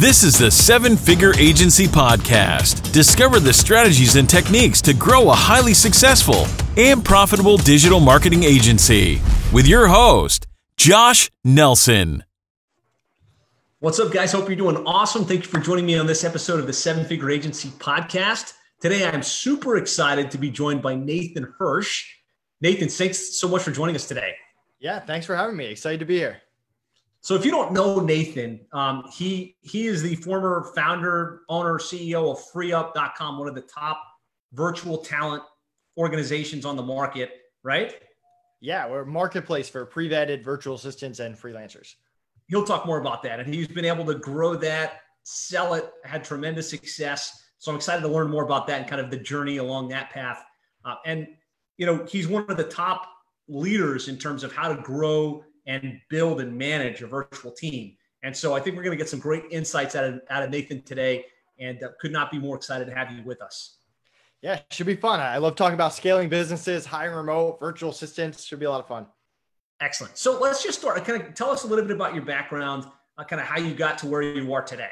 This is the Seven Figure Agency Podcast. Discover the strategies and techniques to grow a highly successful and profitable digital marketing agency with your host, Josh Nelson. What's up, guys? Hope you're doing awesome. Thank you for joining me on this episode of the Seven Figure Agency Podcast. Today, I'm super excited to be joined by Nathan Hirsch. Nathan, thanks so much for joining us today. Yeah, thanks for having me. Excited to be here. So if you don't know Nathan, um, he he is the former founder, owner, CEO of FreeUp.com, one of the top virtual talent organizations on the market, right? Yeah, we're a marketplace for pre-vetted virtual assistants and freelancers. He'll talk more about that, and he's been able to grow that, sell it, had tremendous success. So I'm excited to learn more about that and kind of the journey along that path. Uh, and you know, he's one of the top leaders in terms of how to grow and build and manage a virtual team. And so I think we're going to get some great insights out of, out of Nathan today and uh, could not be more excited to have you with us. Yeah, should be fun. I love talking about scaling businesses, hiring remote, virtual assistants. Should be a lot of fun. Excellent. So let's just start. Kind of tell us a little bit about your background, uh, kind of how you got to where you are today.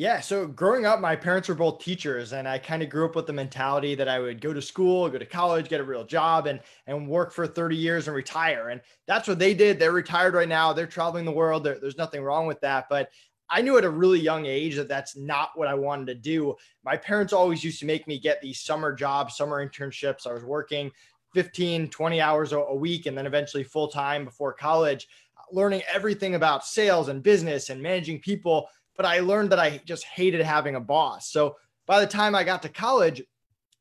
Yeah. So growing up, my parents were both teachers, and I kind of grew up with the mentality that I would go to school, go to college, get a real job, and and work for 30 years and retire. And that's what they did. They're retired right now. They're traveling the world. There, there's nothing wrong with that. But I knew at a really young age that that's not what I wanted to do. My parents always used to make me get these summer jobs, summer internships. I was working 15, 20 hours a week, and then eventually full time before college, learning everything about sales and business and managing people but I learned that I just hated having a boss. So by the time I got to college,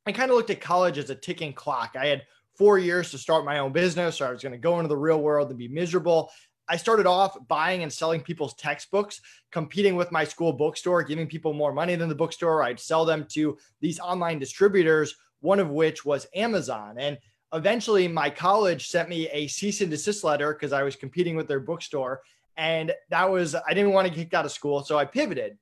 I kind of looked at college as a ticking clock. I had four years to start my own business, or I was going to go into the real world and be miserable. I started off buying and selling people's textbooks, competing with my school bookstore, giving people more money than the bookstore. I'd sell them to these online distributors, one of which was Amazon. And eventually, my college sent me a cease and desist letter because I was competing with their bookstore. And that was, I didn't want to get kicked out of school. So I pivoted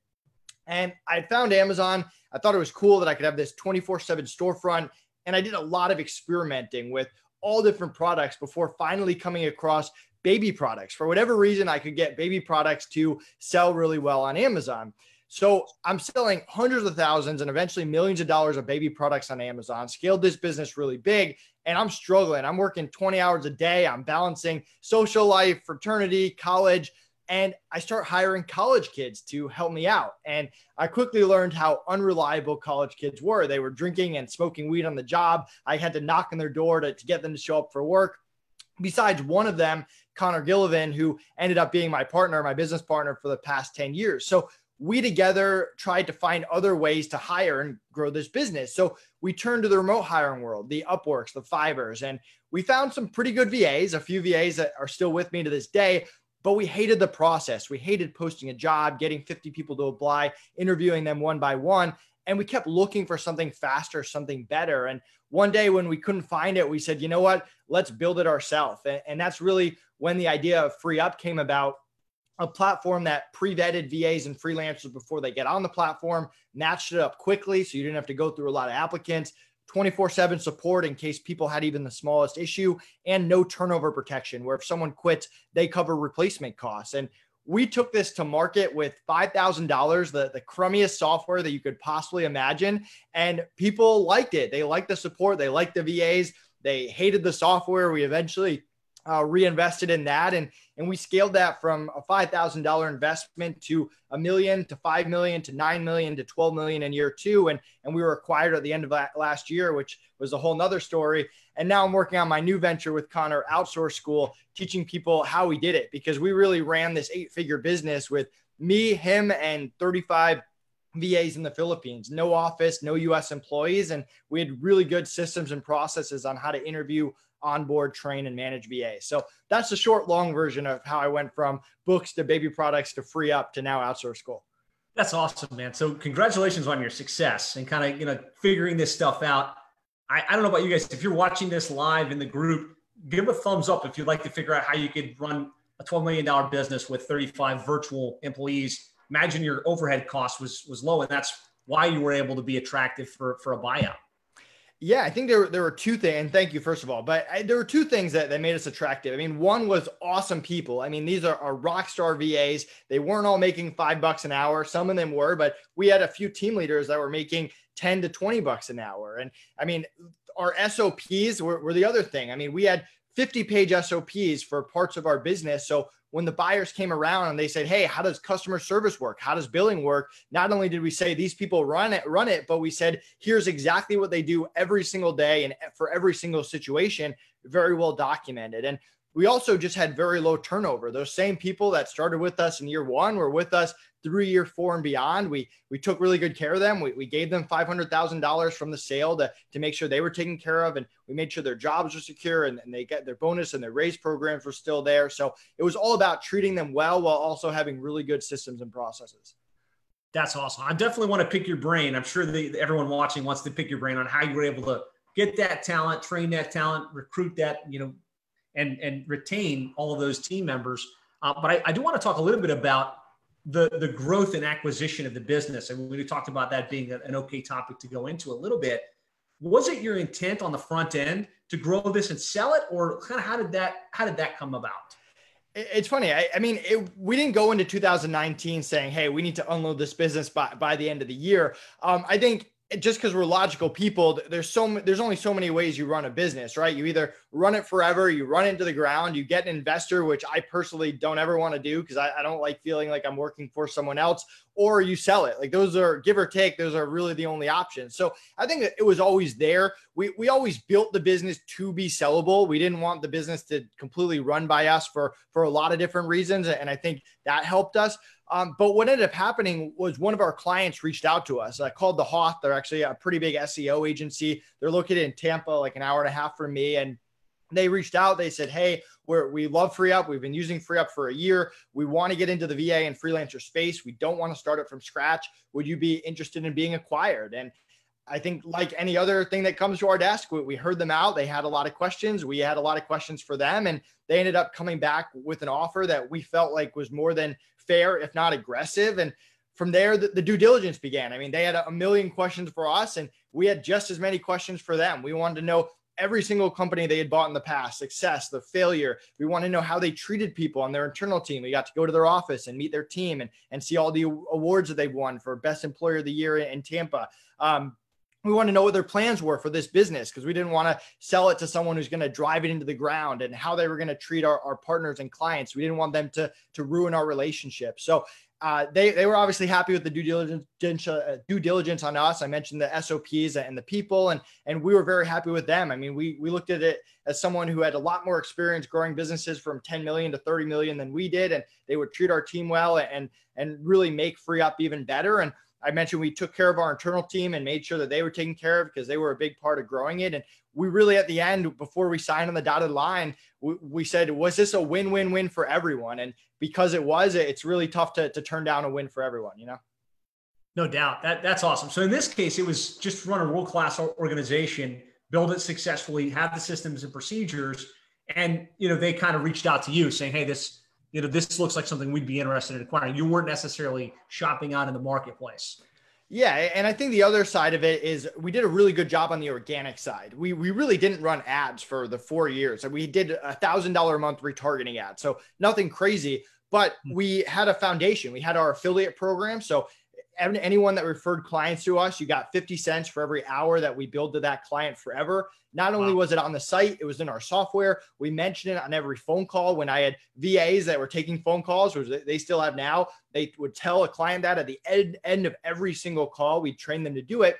and I found Amazon. I thought it was cool that I could have this 24 7 storefront. And I did a lot of experimenting with all different products before finally coming across baby products. For whatever reason, I could get baby products to sell really well on Amazon. So I'm selling hundreds of thousands and eventually millions of dollars of baby products on Amazon, scaled this business really big, and I'm struggling. I'm working 20 hours a day. I'm balancing social life, fraternity, college, and I start hiring college kids to help me out. And I quickly learned how unreliable college kids were. They were drinking and smoking weed on the job. I had to knock on their door to, to get them to show up for work. Besides one of them, Connor Gillivan, who ended up being my partner, my business partner for the past 10 years. So we together tried to find other ways to hire and grow this business. So we turned to the remote hiring world, the Upworks, the Fiverrs, and we found some pretty good VAs, a few VAs that are still with me to this day. But we hated the process. We hated posting a job, getting 50 people to apply, interviewing them one by one. And we kept looking for something faster, something better. And one day when we couldn't find it, we said, you know what? Let's build it ourselves. And, that's really when the idea of FreeUp came about a platform that pre-vetted VAs and freelancers before they get on the platform, matched it up quickly so you didn't have to go through a lot of applicants, 24/7 support in case people had even the smallest issue and no turnover protection where if someone quits, they cover replacement costs. And we took this to market with $5,000, the, the crummiest software that you could possibly imagine. And people liked it. They liked the support. They liked the VAs. They hated the software. We eventually uh, reinvested in that. And and we scaled that from a $5000 investment to a million to 5 million to 9 million to 12 million in year two. And and we were acquired at the end of last year which was a whole nother story. And now i'm working on my new venture with connor outsource school teaching people how we did it because we really ran this eight figure business with me him and 35 VAs in the Philippines, no office, no US employees. And we had really good systems and processes on how to interview onboard, train, and manage VA. So that's the short, long version of how I went from books to baby products to FreeUp to now outsource school. That's awesome, man. So congratulations on your success and kind of you know figuring this stuff out. I, I don't know about you guys. If you're watching this live in the group, give a thumbs up if you'd like to figure out how you could run a $12 million business with 35 virtual employees. Imagine your overhead cost was was low, and that's why you were able to be attractive for for a buyout. Yeah, I think there were, there were two things, and thank you first of all. But I, there were two things that, that made us attractive. I mean, one was awesome people. I mean, these are, are rock star VAs. They weren't all making five bucks an hour. Some of them were, but we had a few team leaders that were making 10 to 20 bucks an hour. And I mean, our SOPs were, were the other thing. I mean, we had 50 page SOPs for parts of our business. So when the buyers came around and they said, "Hey, how does customer service work? How does billing work?" Not only did we say these people run it, run it, but we said, "Here's exactly what they do every single day and for every single situation, very well documented." And we also just had very low turnover. Those same people that started with us in year one were with us through year four, and beyond. We we took really good care of them. We, we gave them five hundred thousand dollars from the sale to to make sure they were taken care of, and we made sure their jobs were secure and, and they get their bonus and their raise programs were still there. So it was all about treating them well while also having really good systems and processes. That's awesome. I definitely want to pick your brain. I'm sure that everyone watching wants to pick your brain on how you were able to get that talent, train that talent, recruit that, you know, and and retain all of those team members. Uh, but I, I, do want to talk a little bit about the the growth and acquisition of the business, and we talked about that being an okay topic to go into a little bit. Was it your intent on the front end to grow this and sell it, or kind of how did that how did that come about? It's funny. I, I mean, it, we didn't go into 2019 saying, "Hey, we need to unload this business by by the end of the year." Um, I think just because we're logical people, there's so there's only so many ways you run a business, right? You either run it forever, you run into the ground, you get an investor, which I personally don't ever want to do because I, I, don't like feeling like I'm working for someone else, or you sell it. Like those are give or take, those are really the only options. So I think it was always there. We we always built the business to be sellable. We didn't want the business to completely run by us for for a lot of different reasons, and I think that helped us. Um, but what ended up happening was one of our clients reached out to us. I called the Hoth. They're actually a pretty big SEO agency. They're located in Tampa, like an hour and a half from me. And they reached out. They said, "Hey, we're, we love FreeUp. We've been using FreeUp for a year. We want to get into the VA and freelancer space. We don't want to start it from scratch. Would you be interested in being acquired?" And I think, like any other thing that comes to our desk, we, we heard them out. They had a lot of questions. We had a lot of questions for them, and they ended up coming back with an offer that we felt like was more than fair, if not aggressive. And from there, the, the, due diligence began. I mean, they had a million questions for us, and we had just as many questions for them. We wanted to know every single company they had bought in the past, success, the failure. We want to know how they treated people on their internal team. We got to go to their office and meet their team and, and see all the awards that they've won for Best Employer of the Year in Tampa. Um, we want to know what their plans were for this business because we didn't want to sell it to someone who's going to drive it into the ground and how they were going to treat our, our partners and clients. We didn't want them to, to ruin our relationship. So uh, they, they were obviously happy with the due diligence, uh, due diligence on us. I mentioned the SOPs and the people, and, and we were very happy with them. I mean, we, we looked at it as someone who had a lot more experience growing businesses from 10 million to 30 million than we did. And they would treat our team well and, and really make FreeUp even better. And I mentioned we took care of our internal team and made sure that they were taken care of because they were a big part of growing it. And we really, at the end, before we signed on the dotted line, we, we said, was this a win win win for everyone? And because it was, it's really tough to, to turn down a win for everyone, you know? No doubt. That, that's awesome. So in this case, it was just run a world class organization, build it successfully, have the systems and procedures. And, you know, they kind of reached out to you saying, hey, this, you know, this looks like something we'd be interested in acquiring. You weren't necessarily shopping out in the marketplace. Yeah, and I think the other side of it is we did a really good job on the organic side. We we really didn't run ads for the four years. We did a thousand dollar a month retargeting ad, so nothing crazy. But hmm. we had a foundation. We had our affiliate program, so anyone that referred clients to us, you got 50 cents for every hour that we build to that client forever. Not only was it on the site, it was in our software. We mentioned it on every phone call. When I had VAs that were taking phone calls, which they still have now, they would tell a client that at the end, end of every single call, we train them to do it.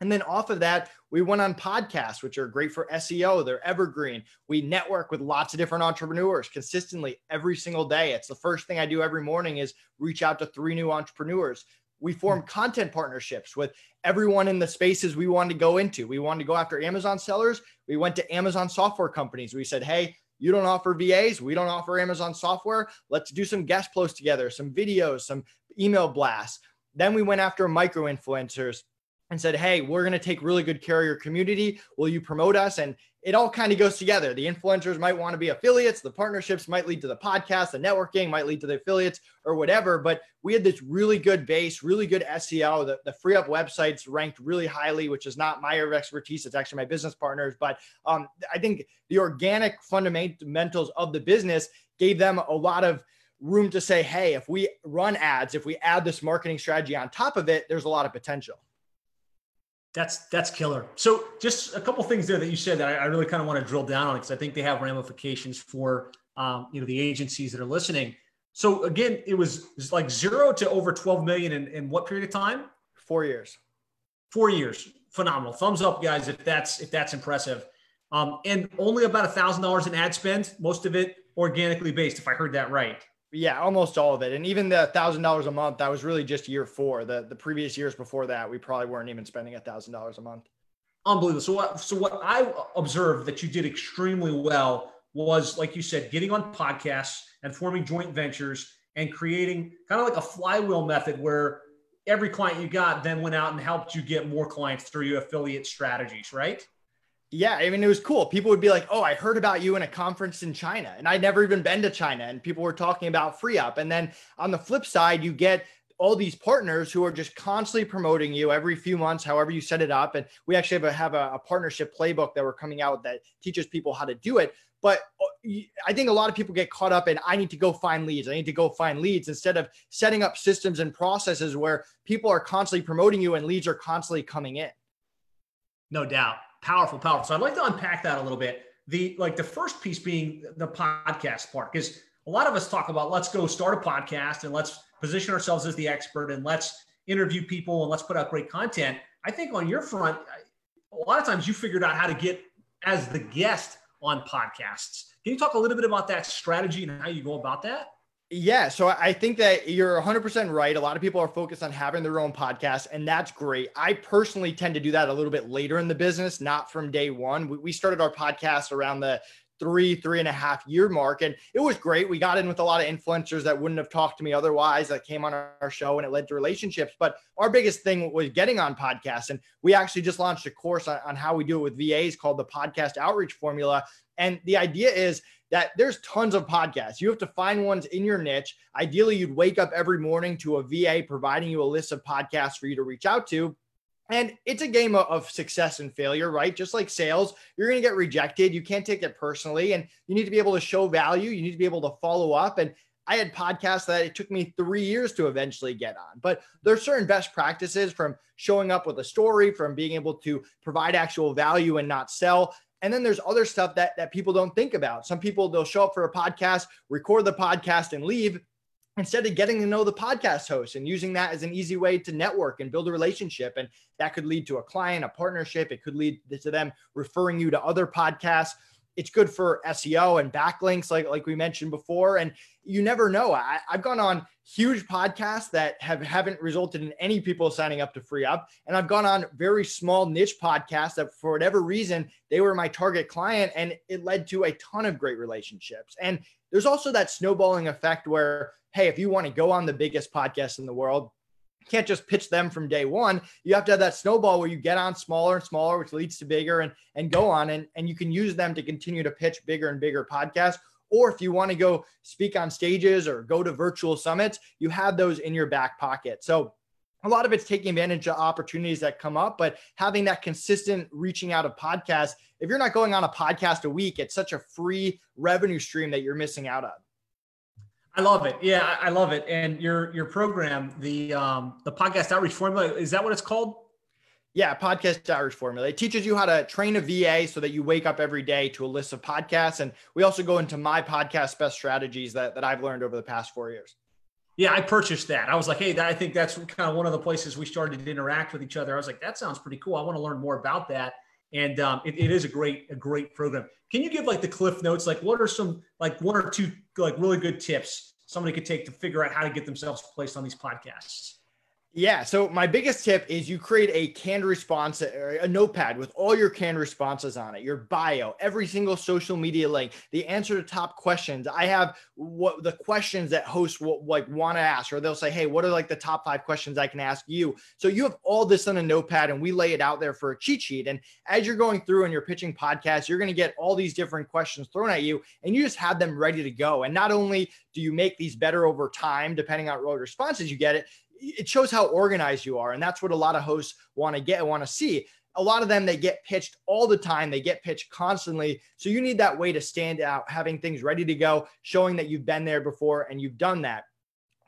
And then off of that, we went on podcasts, which are great for SEO. They're evergreen. We network with lots of different entrepreneurs consistently every single day. It's the first thing I do every morning is reach out to three new entrepreneurs. We formed hmm. content partnerships with everyone in the spaces we wanted to go into. We wanted to go after Amazon sellers. We went to Amazon software companies. We said, hey, you don't offer VAs. We don't offer Amazon software. Let's do some guest posts together, some videos, some email blasts. Then we went after micro influencers and said, Hey, we're going to take really good care of your community. Will you promote us? And it all kind of goes together. The influencers might want to be affiliates, the partnerships might lead to the podcast, the networking might lead to the affiliates or whatever. But we had this really good base, really good SEO. The, the FreeUp websites ranked really highly, which is not my expertise. It's actually my business partners. But um, I think the organic fundamentals of the business gave them a lot of room to say, hey, if we run ads, if we add this marketing strategy on top of it, there's a lot of potential. That's that's killer. So just a couple things there that you said that I, I really kind of want to drill down on because I think they have ramifications for um, you know the agencies that are listening. So again, it was, it was like zero to over 12 million in, in what period of time? Four years. Four years. Phenomenal. Thumbs up, guys, if that's if that's impressive. Um, and only about a thousand dollars in ad spend, most of it organically based, if I heard that right. Yeah, almost all of it. And even the thousand dollars a month, that was really just year four. The the previous years before that, we probably weren't even spending a thousand dollars a month. Unbelievable. So what so what I observed that you did extremely well was like you said, getting on podcasts and forming joint ventures and creating kind of like a flywheel method where every client you got then went out and helped you get more clients through your affiliate strategies, right? Yeah, I mean, it was cool. People would be like, "Oh, I heard about you in a conference in China," and I'd never even been to China, and people were talking about FreeUp. And then on the flip side, you get all these partners who are just constantly promoting you every few months, however you set it up. And we actually have a, have a, a partnership playbook that we're coming out that teaches people how to do it. But uh, I think a lot of people get caught up in I need to go find leads. I need to go find leads instead of setting up systems and processes where people are constantly promoting you and leads are constantly coming in. No doubt powerful, powerful. So I'd like to unpack that a little bit. The like the first piece being the podcast part, because a lot of us talk about let's go start a podcast and let's position ourselves as the expert and let's interview people and let's put out great content. I think on your front, a lot of times you figured out how to get as the guest on podcasts. Can you talk a little bit about that strategy and how you go about that? Yeah, so I think that you're 100% right. A lot of people are focused on having their own podcast, and that's great. I personally tend to do that a little bit later in the business, not from day one. We started our podcast around the three, three and a half year mark. And it was great. We got in with a lot of influencers that wouldn't have talked to me otherwise that came on our show and it led to relationships. But our biggest thing was getting on podcasts. And we actually just launched a course on, on how we do it with VAs called the Podcast Outreach Formula. And the idea is that there's tons of podcasts. You have to find ones in your niche. Ideally, you'd wake up every morning to a VA providing you a list of podcasts for you to reach out to. And it's a game of success and failure, right? Just like sales, you're going to get rejected. You can't take it personally. And you need to be able to show value. You need to be able to follow up. And I had podcasts that it took me three years to eventually get on. But there's certain best practices from showing up with a story, from being able to provide actual value and not sell. And then there's other stuff that, that people don't think about. Some people, they'll show up for a podcast, record the podcast, and leave instead of getting to know the podcast host and using that as an easy way to network and build a relationship. And that could lead to a client, a partnership. It could lead to them referring you to other podcasts it's good for SEO and backlinks, like like we mentioned before. And you never know. I, have gone on huge podcasts that have haven't resulted in any people signing up to FreeUp, and I've gone on very small niche podcasts that, for whatever reason, they were my target client, and it led to a ton of great relationships. And there's also that snowballing effect where, hey, if you want to go on the biggest podcast in the world, can't just pitch them from day one. You have to have that snowball where you get on smaller and smaller, which leads to bigger and and go on and, and you can use them to continue to pitch bigger and bigger podcasts. Or if you want to go speak on stages or go to virtual summits, you have those in your back pocket. So a lot of it's taking advantage of opportunities that come up, but having that consistent reaching out of podcasts. If you're not going on a podcast a week, it's such a free revenue stream that you're missing out on. I love it. Yeah, I love it. And your your program, the um, the podcast outreach formula, is that what it's called? Yeah, podcast outreach formula. It teaches you how to train a VA so that you wake up every day to a list of podcasts. And we also go into my podcast best strategies that, that I've learned over the past four years. Yeah, I purchased that. I was like, hey, I think that's kind of one of the places we started to interact with each other. I was like, that sounds pretty cool. I want to learn more about that. And um, it, it is a great, a great program. Can you give like the cliff notes? Like, what are some like one or two like really good tips somebody could take to figure out how to get themselves placed on these podcasts? Yeah. So my biggest tip is you create a canned response, uh, a notepad with all your canned responses on it, your bio, every single social media link, the answer to top questions. I have what the questions that hosts will like want to ask, or they'll say, Hey, what are like the top five questions I can ask you? So you have all this on a notepad and we lay it out there for a cheat sheet. And as you're going through and you're pitching podcasts, you're going to get all these different questions thrown at you and you just have them ready to go. And not only do you make these better over time, depending on what responses you get it, it shows how organized you are. And that's what a lot of hosts want to get, want to see. A lot of them, they get pitched all the time. They get pitched constantly. So you need that way to stand out, having things ready to go, showing that you've been there before and you've done that.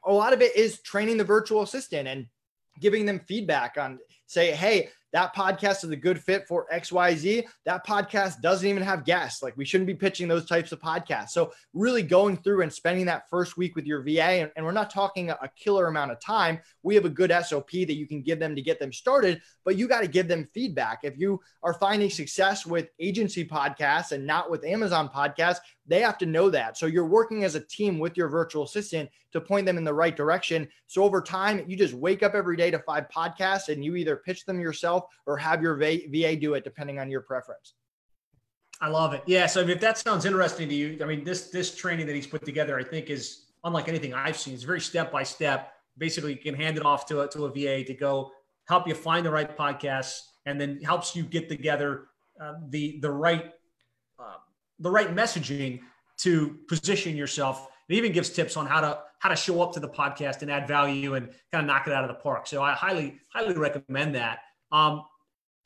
A lot of it is training the virtual assistant and giving them feedback on say, hey, that podcast is a good fit for XYZ. That podcast doesn't even have guests. Like we shouldn't be pitching those types of podcasts. So, really going through and spending that first week with your VA, and, and we're not talking a, a killer amount of time. We have a good SOP that you can give them to get them started, but you got to give them feedback. If you are finding success with agency podcasts and not with Amazon podcasts, they have to know that. So you're working as a team with your virtual assistant to point them in the right direction. So over time, you just wake up every day to five podcasts and you either pitch them yourself or have your VA do it, depending on your preference. I love it. Yeah. So if that sounds interesting to you, I mean, this this training that he's put together, I think, is unlike anything I've seen. It's very step by step. Basically, you can hand it off to a, to a VA to go help you find the right podcasts, and then helps you get together uh, the the right uh, the right messaging to position yourself. It even gives tips on how to how to show up to the podcast and add value and kind of knock it out of the park. So I highly highly recommend that. Um,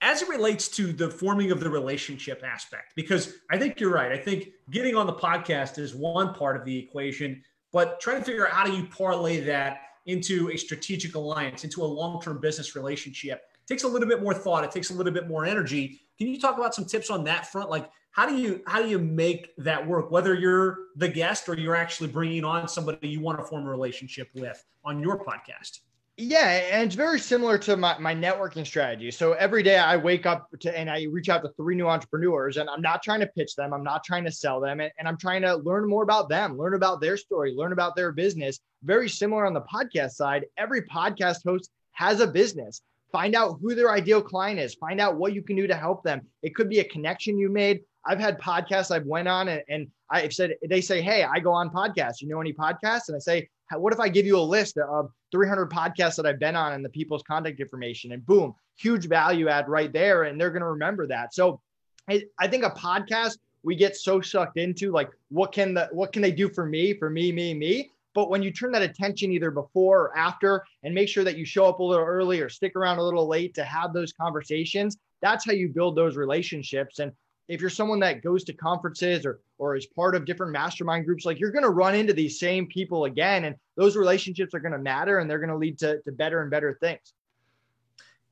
as it relates to the forming of the relationship aspect, because I think you're right. I think getting on the podcast is one part of the equation, but trying to figure out how do you parlay that into a strategic alliance, into a long-term business relationship takes a little bit more thought. It takes a little bit more energy. Can you talk about some tips on that front? Like how do you how do you make that work? Whether you're the guest or you're actually bringing on somebody you want to form a relationship with on your podcast. Yeah, and it's very similar to my, my networking strategy. So every day I wake up to and I reach out to three new entrepreneurs, and I'm not trying to pitch them, I'm not trying to sell them, and, and I'm trying to learn more about them, learn about their story, learn about their business. Very similar on the podcast side. Every podcast host has a business. Find out who their ideal client is, find out what you can do to help them. It could be a connection you made. I've had podcasts I've went on and, and I've said they say, Hey, I go on podcasts. You know any podcasts? And I say, what if I give you a list of 300 podcasts that I've been on and the people's contact information and boom, huge value add right there. And they're going to remember that. So I think a podcast, we get so sucked into like, what can the, what can they do for me, for me, me, me? But when you turn that attention either before or after and make sure that you show up a little early or stick around a little late to have those conversations, that's how you build those relationships. And if you're someone that goes to conferences or or is part of different mastermind groups, like you're going to run into these same people again, and those relationships are going to matter, and they're going to lead to, to better and better things.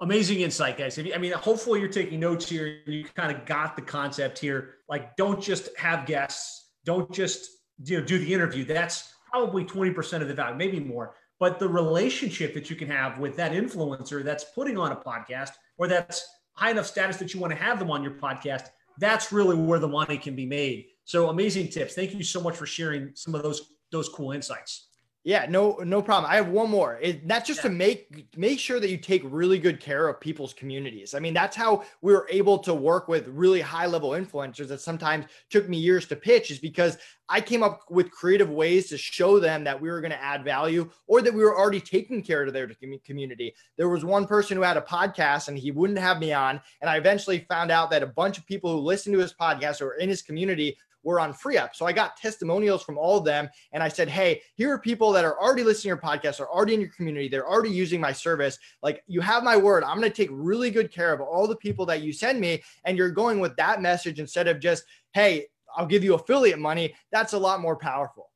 Amazing insight, guys. I mean, hopefully you're taking notes here. You kind of got the concept here. Like, don't just have guests. Don't just you know do the interview. That's probably 20% of the value, maybe more. But the relationship that you can have with that influencer that's putting on a podcast or that's high enough status that you want to have them on your podcast that's really where the money can be made. So amazing tips. Thank you so much for sharing some of those those cool insights. Yeah, no, no problem. I have one more. It, that's just yeah. to make make sure that you take really good care of people's communities. I mean, that's how we were able to work with really high level influencers that sometimes took me years to pitch, is because I came up with creative ways to show them that we were going to add value or that we were already taking care of their community. There was one person who had a podcast and he wouldn't have me on, and I eventually found out that a bunch of people who listened to his podcast or in his community were on FreeUp. So I got testimonials from all of them. And I said, Hey, here are people that are already listening to your podcast, are already in your community. They're already using my service. Like you have my word. I'm going to take really good care of all the people that you send me. And you're going with that message instead of just, Hey, I'll give you affiliate money. That's a lot more powerful.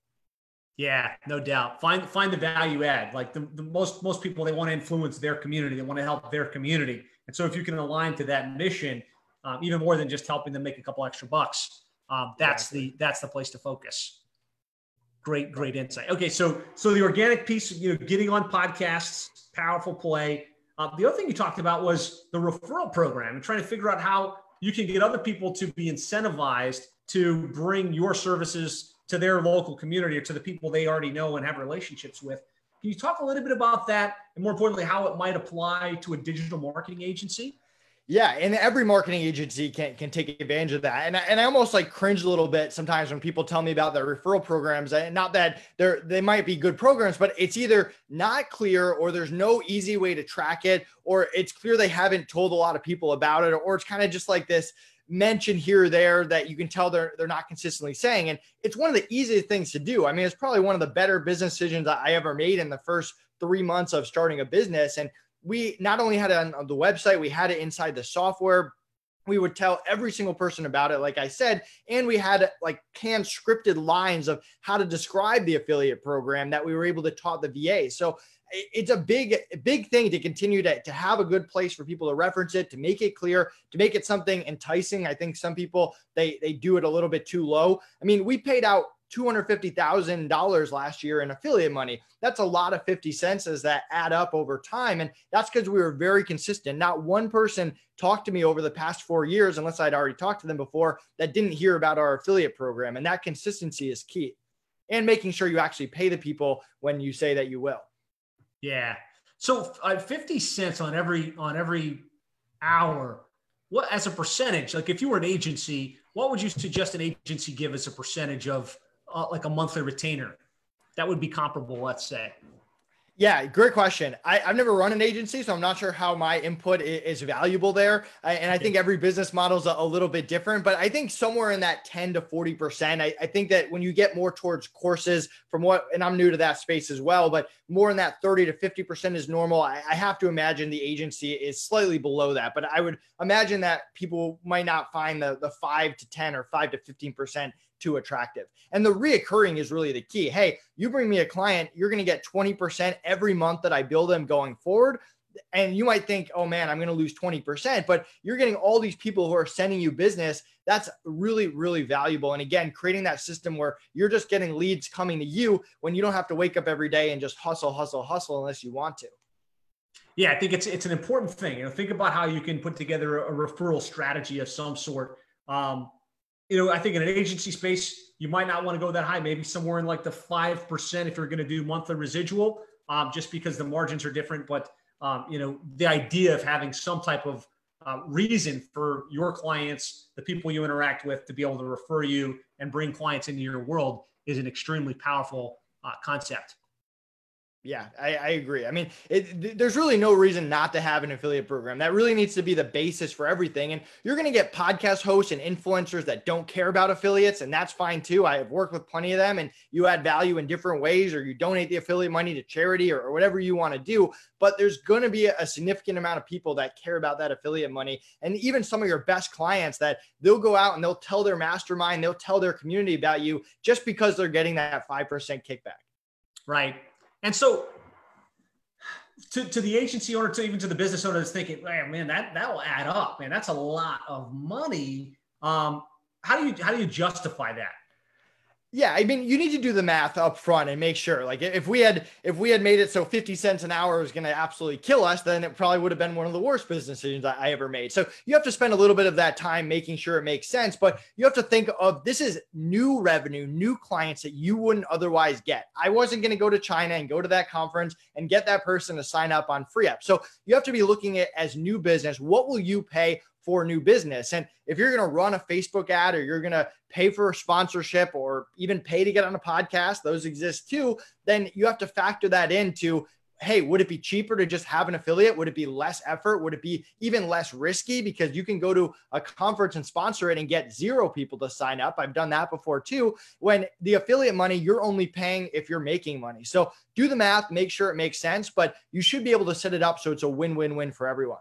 Yeah, no doubt. Find find the value add. Like the, the most most people, they want to influence their community. They want to help their community. And so if you can align to that mission, um, even more than just helping them make a couple extra bucks, um, that's exactly. the that's the place to focus. Great, great insight. Okay, so so the organic piece, you know, getting on podcasts, powerful play. Uh, the other thing you talked about was the referral program and trying to figure out how you can get other people to be incentivized to bring your services to their local community or to the people they already know and have relationships with. Can you talk a little bit about that, and more importantly, how it might apply to a digital marketing agency? Yeah, and every marketing agency can can take advantage of that. And I, and I almost like cringe a little bit sometimes when people tell me about their referral programs. And not that they're they might be good programs, but it's either not clear or there's no easy way to track it, or it's clear they haven't told a lot of people about it, or it's kind of just like this mention here or there that you can tell they're they're not consistently saying. And it's one of the easiest things to do. I mean, it's probably one of the better business decisions I ever made in the first three months of starting a business. And we not only had it on the website, we had it inside the software. We would tell every single person about it, like I said, and we had like hand scripted lines of how to describe the affiliate program that we were able to taught the VA. So it's a big, big thing to continue to, to have a good place for people to reference it, to make it clear, to make it something enticing. I think some people they they do it a little bit too low. I mean, we paid out $250,000 last year in affiliate money. That's a lot of 50 cents as that add up over time. And that's because we were very consistent. Not one person talked to me over the past four years, unless I'd already talked to them before, that didn't hear about our affiliate program. And that consistency is key. And making sure you actually pay the people when you say that you will. Yeah. So uh, 50 cents on every on every hour. What as a percentage? Like if you were an agency, what would you suggest an agency give as a percentage of uh, like a monthly retainer that would be comparable, let's say? Yeah, great question. I, have never run an agency, so I'm not sure how my input is, is valuable there. I, and I think every business model is a, a, little bit different, but I think somewhere in that 10 to 40%. I, I, think that when you get more towards courses, from what, and I'm new to that space as well, but more in that 30 to 50% is normal. I, I have to imagine the agency is slightly below that, but I would imagine that people might not find the, the 5 to 10 or 5 to 15% too attractive. And the reoccurring is really the key. Hey, you bring me a client, you're going to get 20% every month that I bill them going forward. And you might think, oh man, I'm going to lose 20%, but you're getting all these people who are sending you business. That's really, really valuable. And again, creating that system where you're just getting leads coming to you when you don't have to wake up every day and just hustle, hustle, hustle unless you want to. Yeah, I think it's it's an important thing. You know, think about how you can put together a, referral strategy of some sort. Um, you know, I think in an agency space, you might not want to go that high, maybe somewhere in like the 5% if you're going to do monthly residual, um, just because the margins are different. But, um, you know, the idea of having some type of uh, reason for your clients, the people you interact with, to be able to refer you and bring clients into your world is an extremely powerful uh, concept. Yeah, I, I, agree. I mean, it, there's really no reason not to have an affiliate program. That really needs to be the basis for everything. And you're going to get podcast hosts and influencers that don't care about affiliates, and that's fine too. I have worked with plenty of them, and you add value in different ways, or you donate the affiliate money to charity or, or whatever you want to do. But there's going to be a, a significant amount of people that care about that affiliate money. And even some of your best clients that they'll go out and they'll tell their mastermind, they'll tell their community about you just because they're getting that 5% kickback. Right. And so to, to the agency owner, to even to the business owner that's thinking, man, man, that that will add up, man. That's a lot of money. Um, how do you how do you justify that? Yeah, I mean, you need to do the math up front and make sure. Like, if we had if we had made it so fifty cents an hour was going to absolutely kill us, then it probably would have been one of the worst business decisions I, ever made. So you have to spend a little bit of that time making sure it makes sense. But you have to think of this is new revenue, new clients that you wouldn't otherwise get. I wasn't going to go to China and go to that conference and get that person to sign up on FreeUp. So you have to be looking at as new business. What will you pay? For new business. And if you're going to run a Facebook ad or you're going to pay for a sponsorship or even pay to get on a podcast, those exist too, then you have to factor that into hey, would it be cheaper to just have an affiliate? Would it be less effort? Would it be even less risky? Because you can go to a conference and sponsor it and get zero people to sign up. I've done that before too. When the affiliate money, you're only paying if you're making money. So do the math, make sure it makes sense, but you should be able to set it up so it's a win win win for everyone.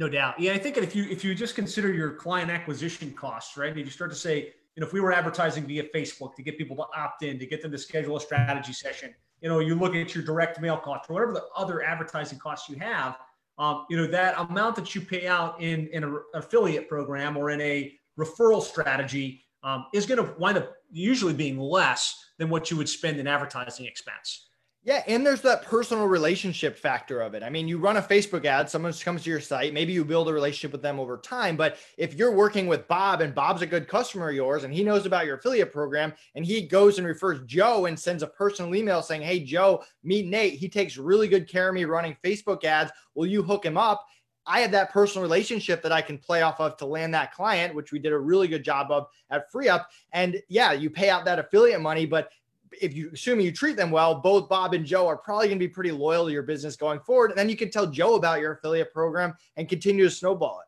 No doubt. Yeah, I think if you if you just consider your client acquisition costs, right? If you start to say, you know, if we were advertising via Facebook to get people to opt in, to get them to schedule a strategy session, you know, you look at your direct mail cost or whatever the other advertising costs you have, um, you know, that amount that you pay out in in an affiliate program or in a referral strategy um, is going to wind up usually being less than what you would spend in advertising expense. Yeah, and there's that personal relationship factor of it. I mean, you run a Facebook ad, someone comes to your site, maybe you build a relationship with them over time. But if you're working with Bob and Bob's a good customer of yours and he knows about your affiliate program and he goes and refers Joe and sends a personal email saying, Hey, Joe, meet Nate. He takes really good care of me running Facebook ads. Will you hook him up? I have that personal relationship that I can play off of to land that client, which we did a really good job of at FreeUp. And yeah, you pay out that affiliate money, but if you assuming you treat them well, both Bob and Joe are probably going to be pretty loyal to your business going forward. And then you can tell Joe about your affiliate program and continue to snowball it.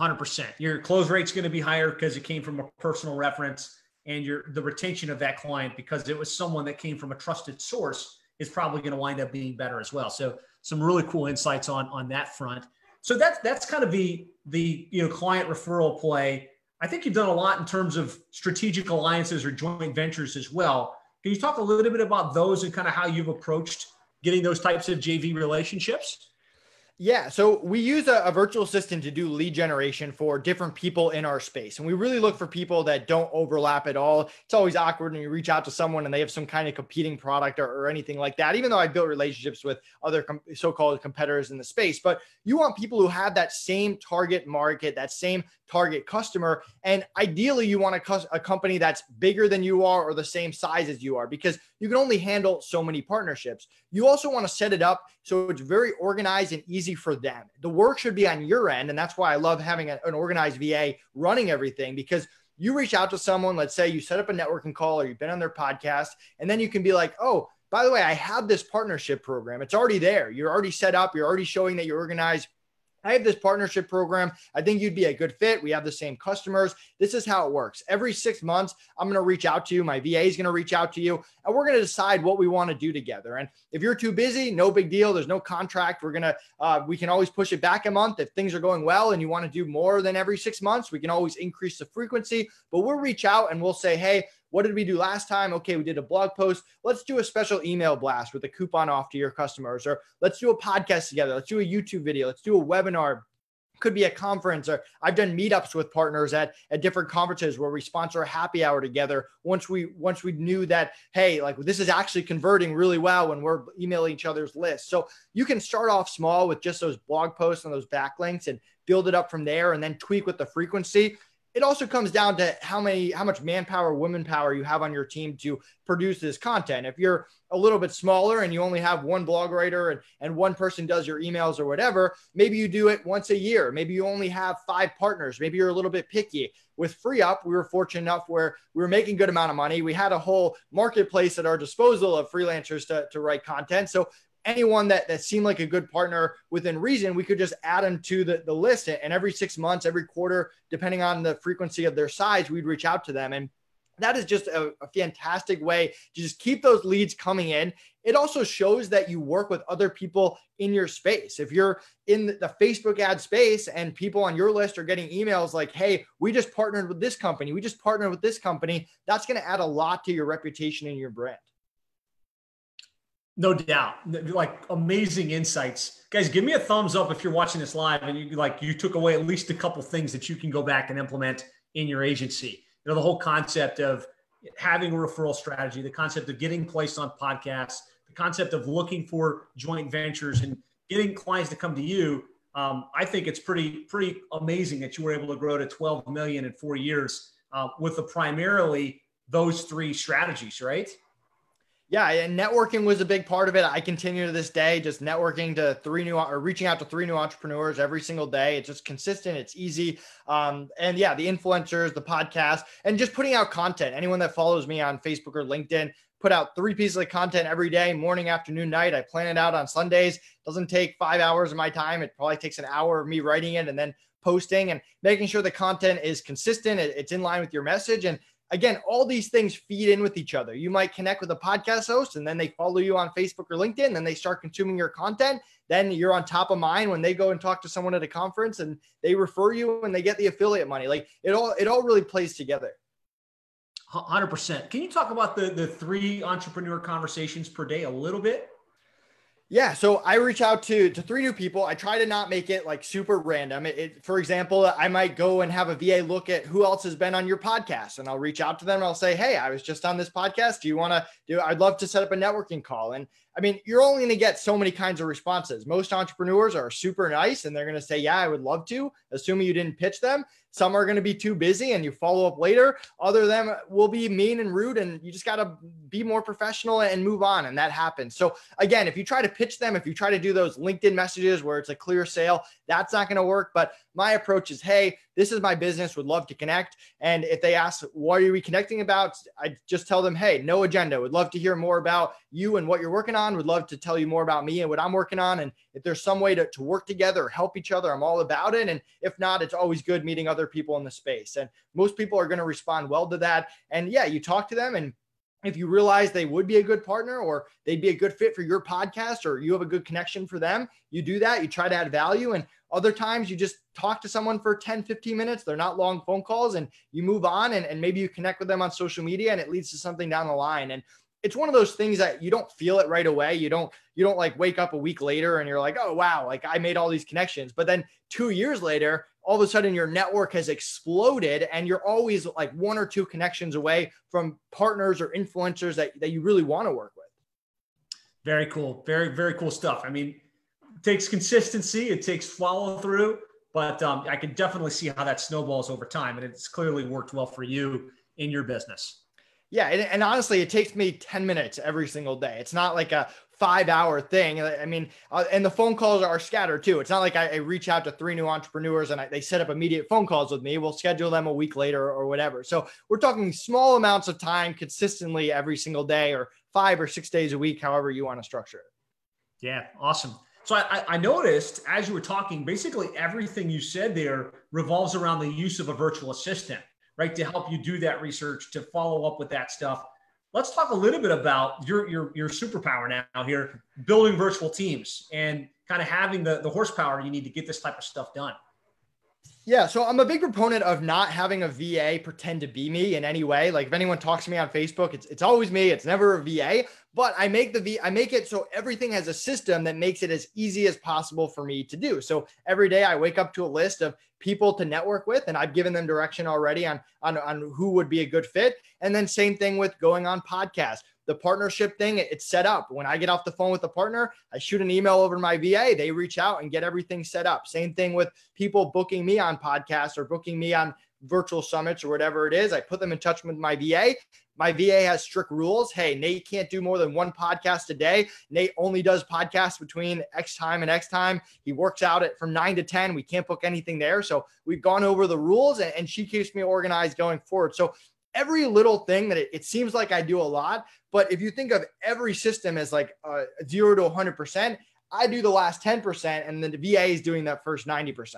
100%. Your close rate's going to be higher because it came from a personal reference and your the retention of that client because it was someone that came from a trusted source is probably going to wind up being better as well. So some really cool insights on on that front. So that's that's kind of the the you know client referral play. I think you've done a lot in terms of strategic alliances or joint ventures as well. Can you talk a little bit about those and kind of how you've approached getting those types of JV relationships? Yeah, so we use a, a, virtual assistant to do lead generation for different people in our space. And we really look for people that don't overlap at all. It's always awkward when you reach out to someone and they have some kind of competing product or, or anything like that, even though I built relationships with other com- so called competitors in the space. But you want people who have that same target market, that same target customer. And ideally, you want a, a company that's bigger than you are or the same size as you are because you can only handle so many partnerships. You also want to set it up so it's very organized and easy for them. The work should be on your end. And that's why I love having an organized VA running everything because you reach out to someone, let's say you set up a networking call or you've been on their podcast, and then you can be like, oh, by the way, I have this partnership program. It's already there. You're already set up. You're already showing that you're organized. I have this partnership program. I think you'd be a good fit. We have the same customers. This is how it works. Every six months, I'm going to reach out to you. My VA is going to reach out to you, and we're going to decide what we want to do together. And if you're too busy, no big deal. There's no contract. We're going to, uh, we can always push it back a month. If things are going well and you want to do more than every six months, we can always increase the frequency, but we'll reach out and we'll say, hey, what did we do last time? Okay, we did a blog post. Let's do a special email blast with a coupon off to your customers, or let's do a podcast together. Let's do a YouTube video. Let's do a webinar could be a conference or I've done meetups with partners at, at different conferences where we sponsor a happy hour together. Once we once we knew that, hey, like this is actually converting really well when we're emailing each other's lists. So you can start off small with just those blog posts and those backlinks and build it up from there and then tweak with the frequency it also comes down to how many how much manpower women power you have on your team to produce this content. If you're a little bit smaller and you only have one blog writer and, and one person does your emails or whatever maybe you do it once a year. Maybe you only have five partners. Maybe you're a little bit picky. With FreeUp we were fortunate enough where we were making good amount of money. We had a whole marketplace at our disposal of freelancers to, to write content. So anyone that, that seemed like a good partner within reason, we could just add them to the, the list. And every six months, every quarter, depending on the frequency of their size, we'd reach out to them. And that is just a, a, fantastic way to just keep those leads coming in. It also shows that you work with other people in your space. If you're in the Facebook ad space and people on your list are getting emails like, hey, we just partnered with this company, we just partnered with this company, that's going to add a lot to your reputation and your brand. No doubt. Like amazing insights. Guys, give me a thumbs up if you're watching this live and you like you took away at least a couple things that you can go back and implement in your agency. You know, the whole concept of having a referral strategy, the concept of getting placed on podcasts, the concept of looking for joint ventures and getting clients to come to you. Um, I think it's pretty pretty amazing that you were able to grow to 12 million in four years uh, with the primarily those three strategies, right? Yeah, and networking was a big part of it. I continue to this day, just networking to three new or reaching out to three new entrepreneurs every single day. It's just consistent, it's easy. Um, and yeah, the influencers, the podcast, and just putting out content. Anyone that follows me on Facebook or LinkedIn, put out three pieces of content every day, morning, afternoon, night. I plan it out on Sundays. Doesn't take five hours of my time. It probably takes an hour of me writing it and then posting and making sure the content is consistent. It's in line with your message. And again, all these things feed in with each other. You might connect with a podcast host and then they follow you on Facebook or LinkedIn, then they start consuming your content. Then you're on top of mind when they go and talk to someone at a conference and they refer you and they get the affiliate money. Like it all, it all really plays together. 100%. Can you talk about the, the three entrepreneur conversations per day a little bit? Yeah, so I reach out to to three new people. I try to not make it like super random. It, it, for example, I might go and have a VA look at who else has been on your podcast, and I'll reach out to them. and I'll say, "Hey, I was just on this podcast. Do you want to do? I'd love to set up a networking call." And I mean, you're only going to get so many kinds of responses. Most entrepreneurs are super nice and they're going to say, Yeah, I would love to, assuming you didn't pitch them. Some are going to be too busy and you follow up later. Other them will be mean and rude, and you just got to be more professional and move on. And that happens. So, again, if you try to pitch them, if you try to do those LinkedIn messages where it's a clear sale, that's not going to work. But my approach is hey, this is my business, would love to connect. And if they ask, what are we connecting about? I just tell them, hey, no agenda. Would love to hear more about you and what you're working on. Would love to tell you more about me and what I'm working on. And if there's some way to, to work together, help each other, I'm all about it. And if not, it's always good meeting other people in the space. And most people are going to respond well to that. And yeah, you talk to them and if you realize they would be a good partner or they'd be a good fit for your podcast or you have a good connection for them, you do that. You try to add value. And other times you just talk to someone for 10, 15 minutes. They're not long phone calls and you move on and, and maybe you connect with them on social media and it leads to something down the line. And it's one of those things that you don't feel it right away. You don't, you don't like wake up a week later and you're like, oh, wow, like I made all these connections. But then two years later, all of a sudden your network has exploded and you're always like one or two connections away from partners or influencers that, that you really want to work with. Very cool. Very, very cool stuff. I mean, it takes consistency, it takes follow through, but um, I can definitely see how that snowballs over time. And it's clearly worked well for you in your business. Yeah, and, and, honestly, it takes me 10 minutes every single day. It's not like a five hour thing. I mean, uh, and the phone calls are scattered too. It's not like I, I reach out to three new entrepreneurs and I, they set up immediate phone calls with me. We'll schedule them a week later or whatever. So we're talking small amounts of time consistently every single day or five or six days a week, however you want to structure it. Yeah, awesome. So I, I noticed as you were talking, basically everything you said there revolves around the use of a virtual assistant, right? To help you do that research, to follow up with that stuff let's talk a little bit about your your your superpower now here, building virtual teams and kind of having the the horsepower you need to get this type of stuff done. Yeah, so I'm a big proponent of not having a VA pretend to be me in any way. Like if anyone talks to me on Facebook, it's it's always me. It's never a VA, but I make the V I make it so everything has a system that makes it as easy as possible for me to do. So every day I wake up to a list of people to network with and I've given them direction already on on on who would be a good fit. And then same thing with going on podcasts the partnership thing, it's set up. When I get off the phone with a partner, I shoot an email over to my VA. They reach out and get everything set up. Same thing with people booking me on podcasts or booking me on virtual summits or whatever it is. I put them in touch with my VA. My VA has strict rules. Hey, Nate can't do more than one podcast a day. Nate only does podcasts between X time and X time. He works out at from nine to 10. We can't book anything there. So we've gone over the rules and, and she keeps me organized going forward. So every little thing that it, it, seems like I do a lot, but if you think of every system as like uh, zero to 100%, I do the last 10%, and then the VA is doing that first 90%.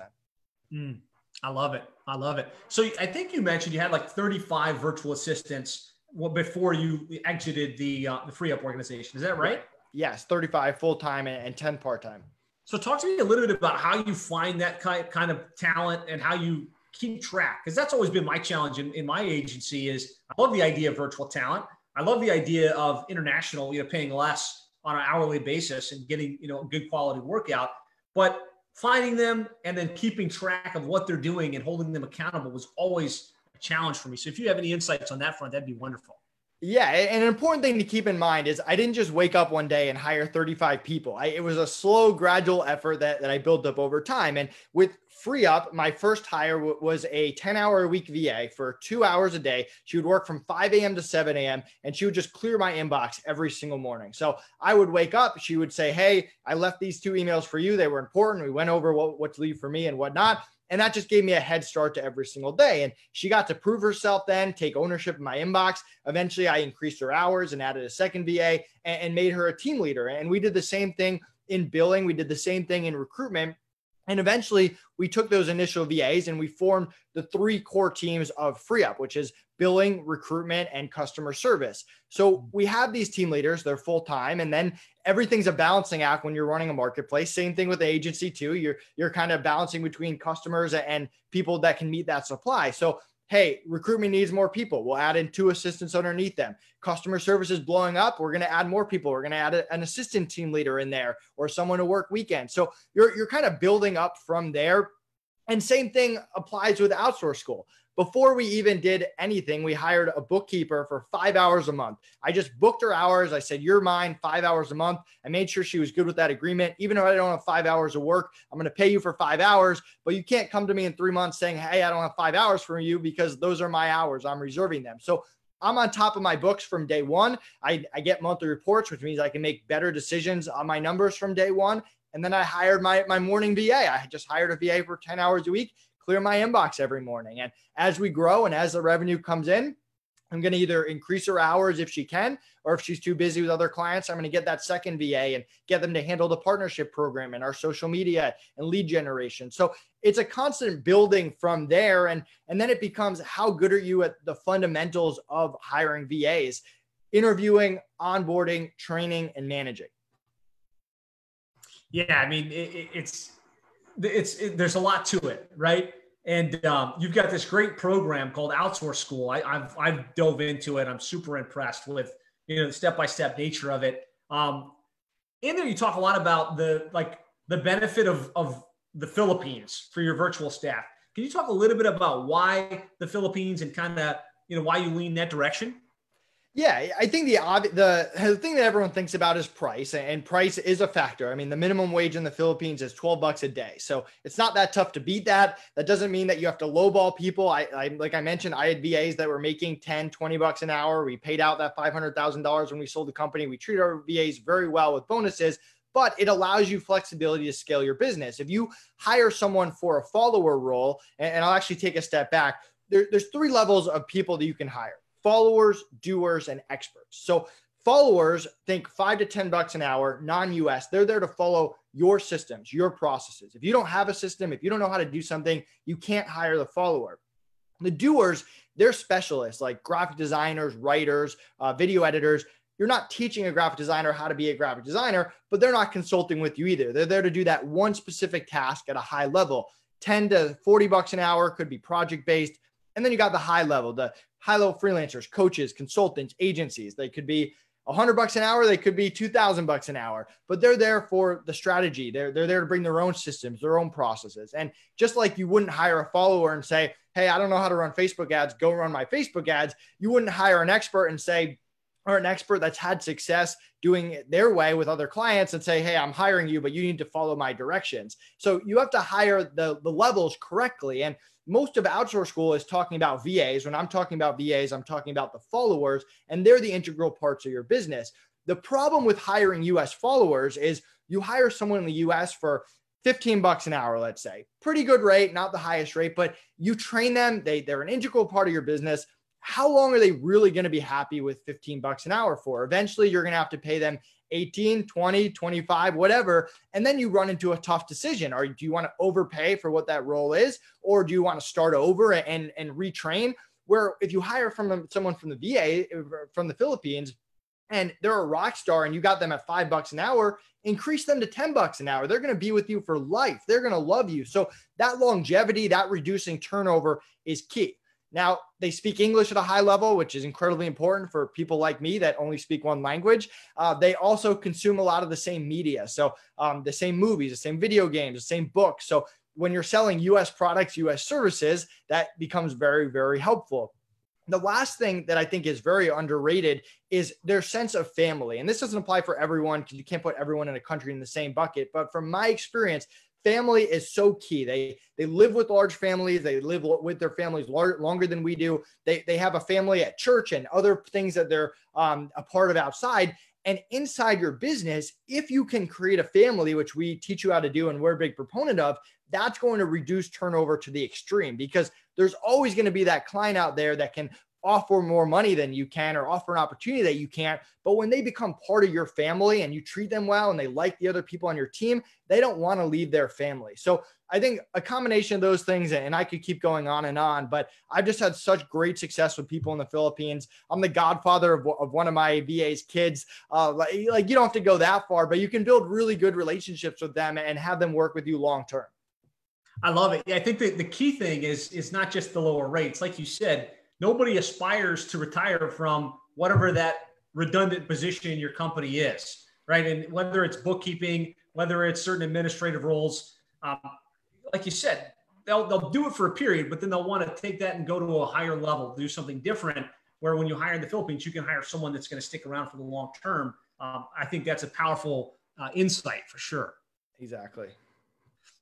Mm, I love it. I love it. So I think you mentioned you had like 35 virtual assistants before you exited the, uh, the FreeUp organization. Is that right? Yes, 35 full time and 10 part time. So talk to me a little bit about how you find that kind of talent and how you keep track because that's always been my challenge in, in my agency is i love the idea of virtual talent i love the idea of international you know paying less on an hourly basis and getting you know a good quality workout but finding them and then keeping track of what they're doing and holding them accountable was always a challenge for me so if you have any insights on that front that'd be wonderful yeah, and an important thing to keep in mind is I didn't just wake up one day and hire 35 people. I, it was a slow, gradual effort that, that I built up over time. And with FreeUp, my first hire was a 10 hour a week VA for two hours a day. She would work from 5 a.m. to 7 a.m. and she would just clear my inbox every single morning. So I would wake up, she would say, Hey, I left these two emails for you. They were important. We went over what, what to leave for me and whatnot. And that just gave me a head start to every single day. And she got to prove herself then, take ownership of my inbox. Eventually, I increased her hours and added a second VA and, and made her a team leader. And we did the same thing in billing, we did the same thing in recruitment. And eventually, we took those initial VAs and we formed the three core teams of FreeUp, which is billing, recruitment, and customer service. So we have these team leaders, they're full time, and then everything's a balancing act when you're running a marketplace. Same thing with the agency too. You're you're kind of balancing between customers and people that can meet that supply. So hey, recruitment needs more people. We'll add in two assistants underneath them. Customer service is blowing up. We're going to add more people. We're going to add a, an assistant team leader in there or someone to work weekends. So you're, you're kind of building up from there. And same thing applies with outsource school. Before we even did anything, we hired a bookkeeper for five hours a month. I just booked her hours. I said, You're mine, five hours a month. I made sure she was good with that agreement. Even if I don't have five hours of work, I'm going to pay you for five hours. But you can't come to me in three months saying, Hey, I don't have five hours for you because those are my hours. I'm reserving them. So I'm on top of my books from day one. I, I get monthly reports, which means I can make better decisions on my numbers from day one. And then I hired my, my morning VA. I just hired a VA for 10 hours a week, clear my inbox every morning. And as we grow and as the revenue comes in, I'm going to either increase her hours if she can, or if she's too busy with other clients, I'm going to get that second VA and get them to handle the partnership program and our social media and lead generation. So it's a constant building from there. And, and then it becomes how good are you at the fundamentals of hiring VAs, interviewing, onboarding, training, and managing. Yeah, I mean, it, it's it's it, there's a lot to it, right? And um, you've got this great program called Outsource School. I, have I've dove into it. I'm super impressed with you know the step by step nature of it. Um, in there, you talk a lot about the like the benefit of of the Philippines for your virtual staff. Can you talk a little bit about why the Philippines and kind of you know why you lean that direction? Yeah, I think the the the thing that everyone thinks about is price, and price is a factor. I mean, the minimum wage in the Philippines is 12 bucks a day, so it's not that tough to beat that. That doesn't mean that you have to lowball people. I, I like I mentioned, I had VAs that were making 10, 20 bucks an hour. We paid out that $500,000 when we sold the company. We treat our VAs very well with bonuses, but it allows you flexibility to scale your business. If you hire someone for a follower role, and, and I'll actually take a step back, there, there's three levels of people that you can hire followers, doers, and experts. So followers think five to 10 bucks an hour, non-US. They're there to follow your systems, your processes. If you don't have a system, if you don't know how to do something, you can't hire the follower. The doers, they're specialists like graphic designers, writers, uh, video editors. You're not teaching a graphic designer how to be a graphic designer, but they're not consulting with you either. They're there to do that one specific task at a high level. 10 to 40 bucks an hour could be project based. And then you got the high level, the high level freelancers, coaches, consultants, agencies. They could be a hundred bucks an hour. They could be 2000 bucks an hour, but they're there for the strategy. They're, they're there to bring their own systems, their own processes. And just like you wouldn't hire a follower and say, Hey, I don't know how to run Facebook ads. Go run my Facebook ads. You wouldn't hire an expert and say, or an expert that's had success doing it their way with other clients and say, Hey, I'm hiring you, but you need to follow my directions. So you have to hire the, the levels correctly. And most of outsource school is talking about VAs. When I'm talking about VAs, I'm talking about the followers, and they're the integral parts of your business. The problem with hiring US followers is you hire someone in the US for 15 bucks an hour, let's say. Pretty good rate, not the highest rate, but you train them, they, they're an integral part of your business. How long are they really going to be happy with 15 bucks an hour for? Eventually, you're going to have to pay them 18, 20, 25, whatever. And then you run into a tough decision. Or do you want to overpay for what that role is? Or do you want to start over and, and retrain? Where if you hire from someone from the VA, from the Philippines, and they're a rock star and you got them at five bucks an hour, increase them to 10 bucks an hour. They're going to be with you for life. They're going to love you. So that longevity, that reducing turnover is key. Now, they speak English at a high level, which is incredibly important for people like me that only speak one language. Uh, they also consume a lot of the same media. So, um, the same movies, the same video games, the same books. So, when you're selling US products, US services, that becomes very, very helpful. The last thing that I think is very underrated is their sense of family. And this doesn't apply for everyone because you can't put everyone in a country in the same bucket. But from my experience, family is so key. They they live with large families. They live with their families lar- longer than we do. They they have a family at church and other things that they're um, a part of outside. And inside your business, if you can create a family, which we teach you how to do and we're a big proponent of, that's going to reduce turnover to the extreme because there's always going to be that client out there that can offer more money than you can or offer an opportunity that you can't. But when they become part of your family and you treat them well and they like the other people on your team, they don't want to leave their family. So I think a combination of those things, and I could keep going on and on, but I've just had such great success with people in the Philippines. I'm the godfather of, of one of my VA's kids. Uh, like, like you don't have to go that far, but you can build really good relationships with them and have them work with you long term. I love it. Yeah, I think that the key thing is is not just the lower rates, like you said nobody aspires to retire from whatever that redundant position in your company is, right? And whether it's bookkeeping, whether it's certain administrative roles, um, like you said, they'll they'll do it for a period, but then they'll want to take that and go to a higher level, do something different. Where when you hire in the Philippines, you can hire someone that's going to stick around for the long term. Um, I think that's a powerful uh, insight for sure. Exactly.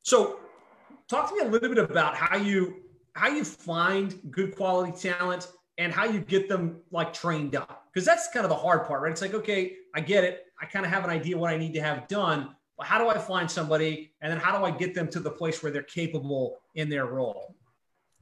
So, talk to me a little bit about how you how you find good quality talent and how you get them like trained up because that's kind of the hard part, right? It's like, okay, I get it. I kind of have an idea what I need to have done. But how do I find somebody and then how do I get them to the place where they're capable in their role?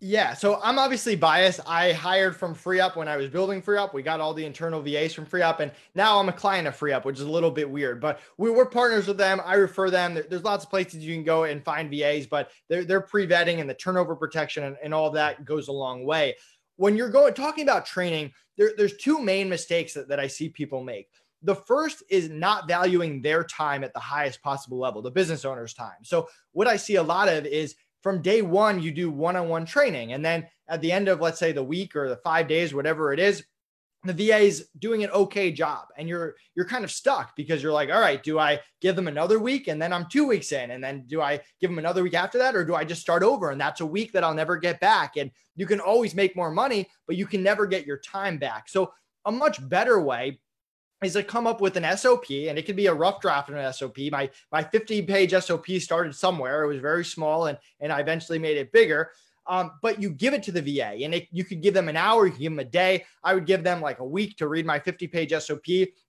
Yeah, so I'm obviously biased. I hired from FreeUp when I was building FreeUp. We got all the internal VAs from FreeUp, and now I'm a client of FreeUp, which is a little bit weird. But we, are partners with them. I refer them. There's lots of places you can go and find VAs, but they're, they're pre-vetting and the turnover protection and, and all that goes a long way. When you're going talking about training, there, there's two main mistakes that, that I see people make. The first is not valuing their time at the highest possible level, the business owner's time. So what I see a lot of is from day one, you do one on one training. And then at the end of, let's say, the week or the five days, whatever it is, the VA is doing an okay job and you're you're kind of stuck because you're like all right do I give them another week and then I'm 2 weeks in? And then do I give them another week after that or do I just start over? And that's a week that I'll never get back. And you can always make more money but you can never get your time back. So a much better way is to come up with an SOP, and it could be a rough draft of an SOP. My my 50 page SOP started somewhere. It was very small, and and I eventually made it bigger. Um, but you give it to the VA, and it, you could give them an hour, you could give them a day. I would give them like a week to read my 50 page SOP,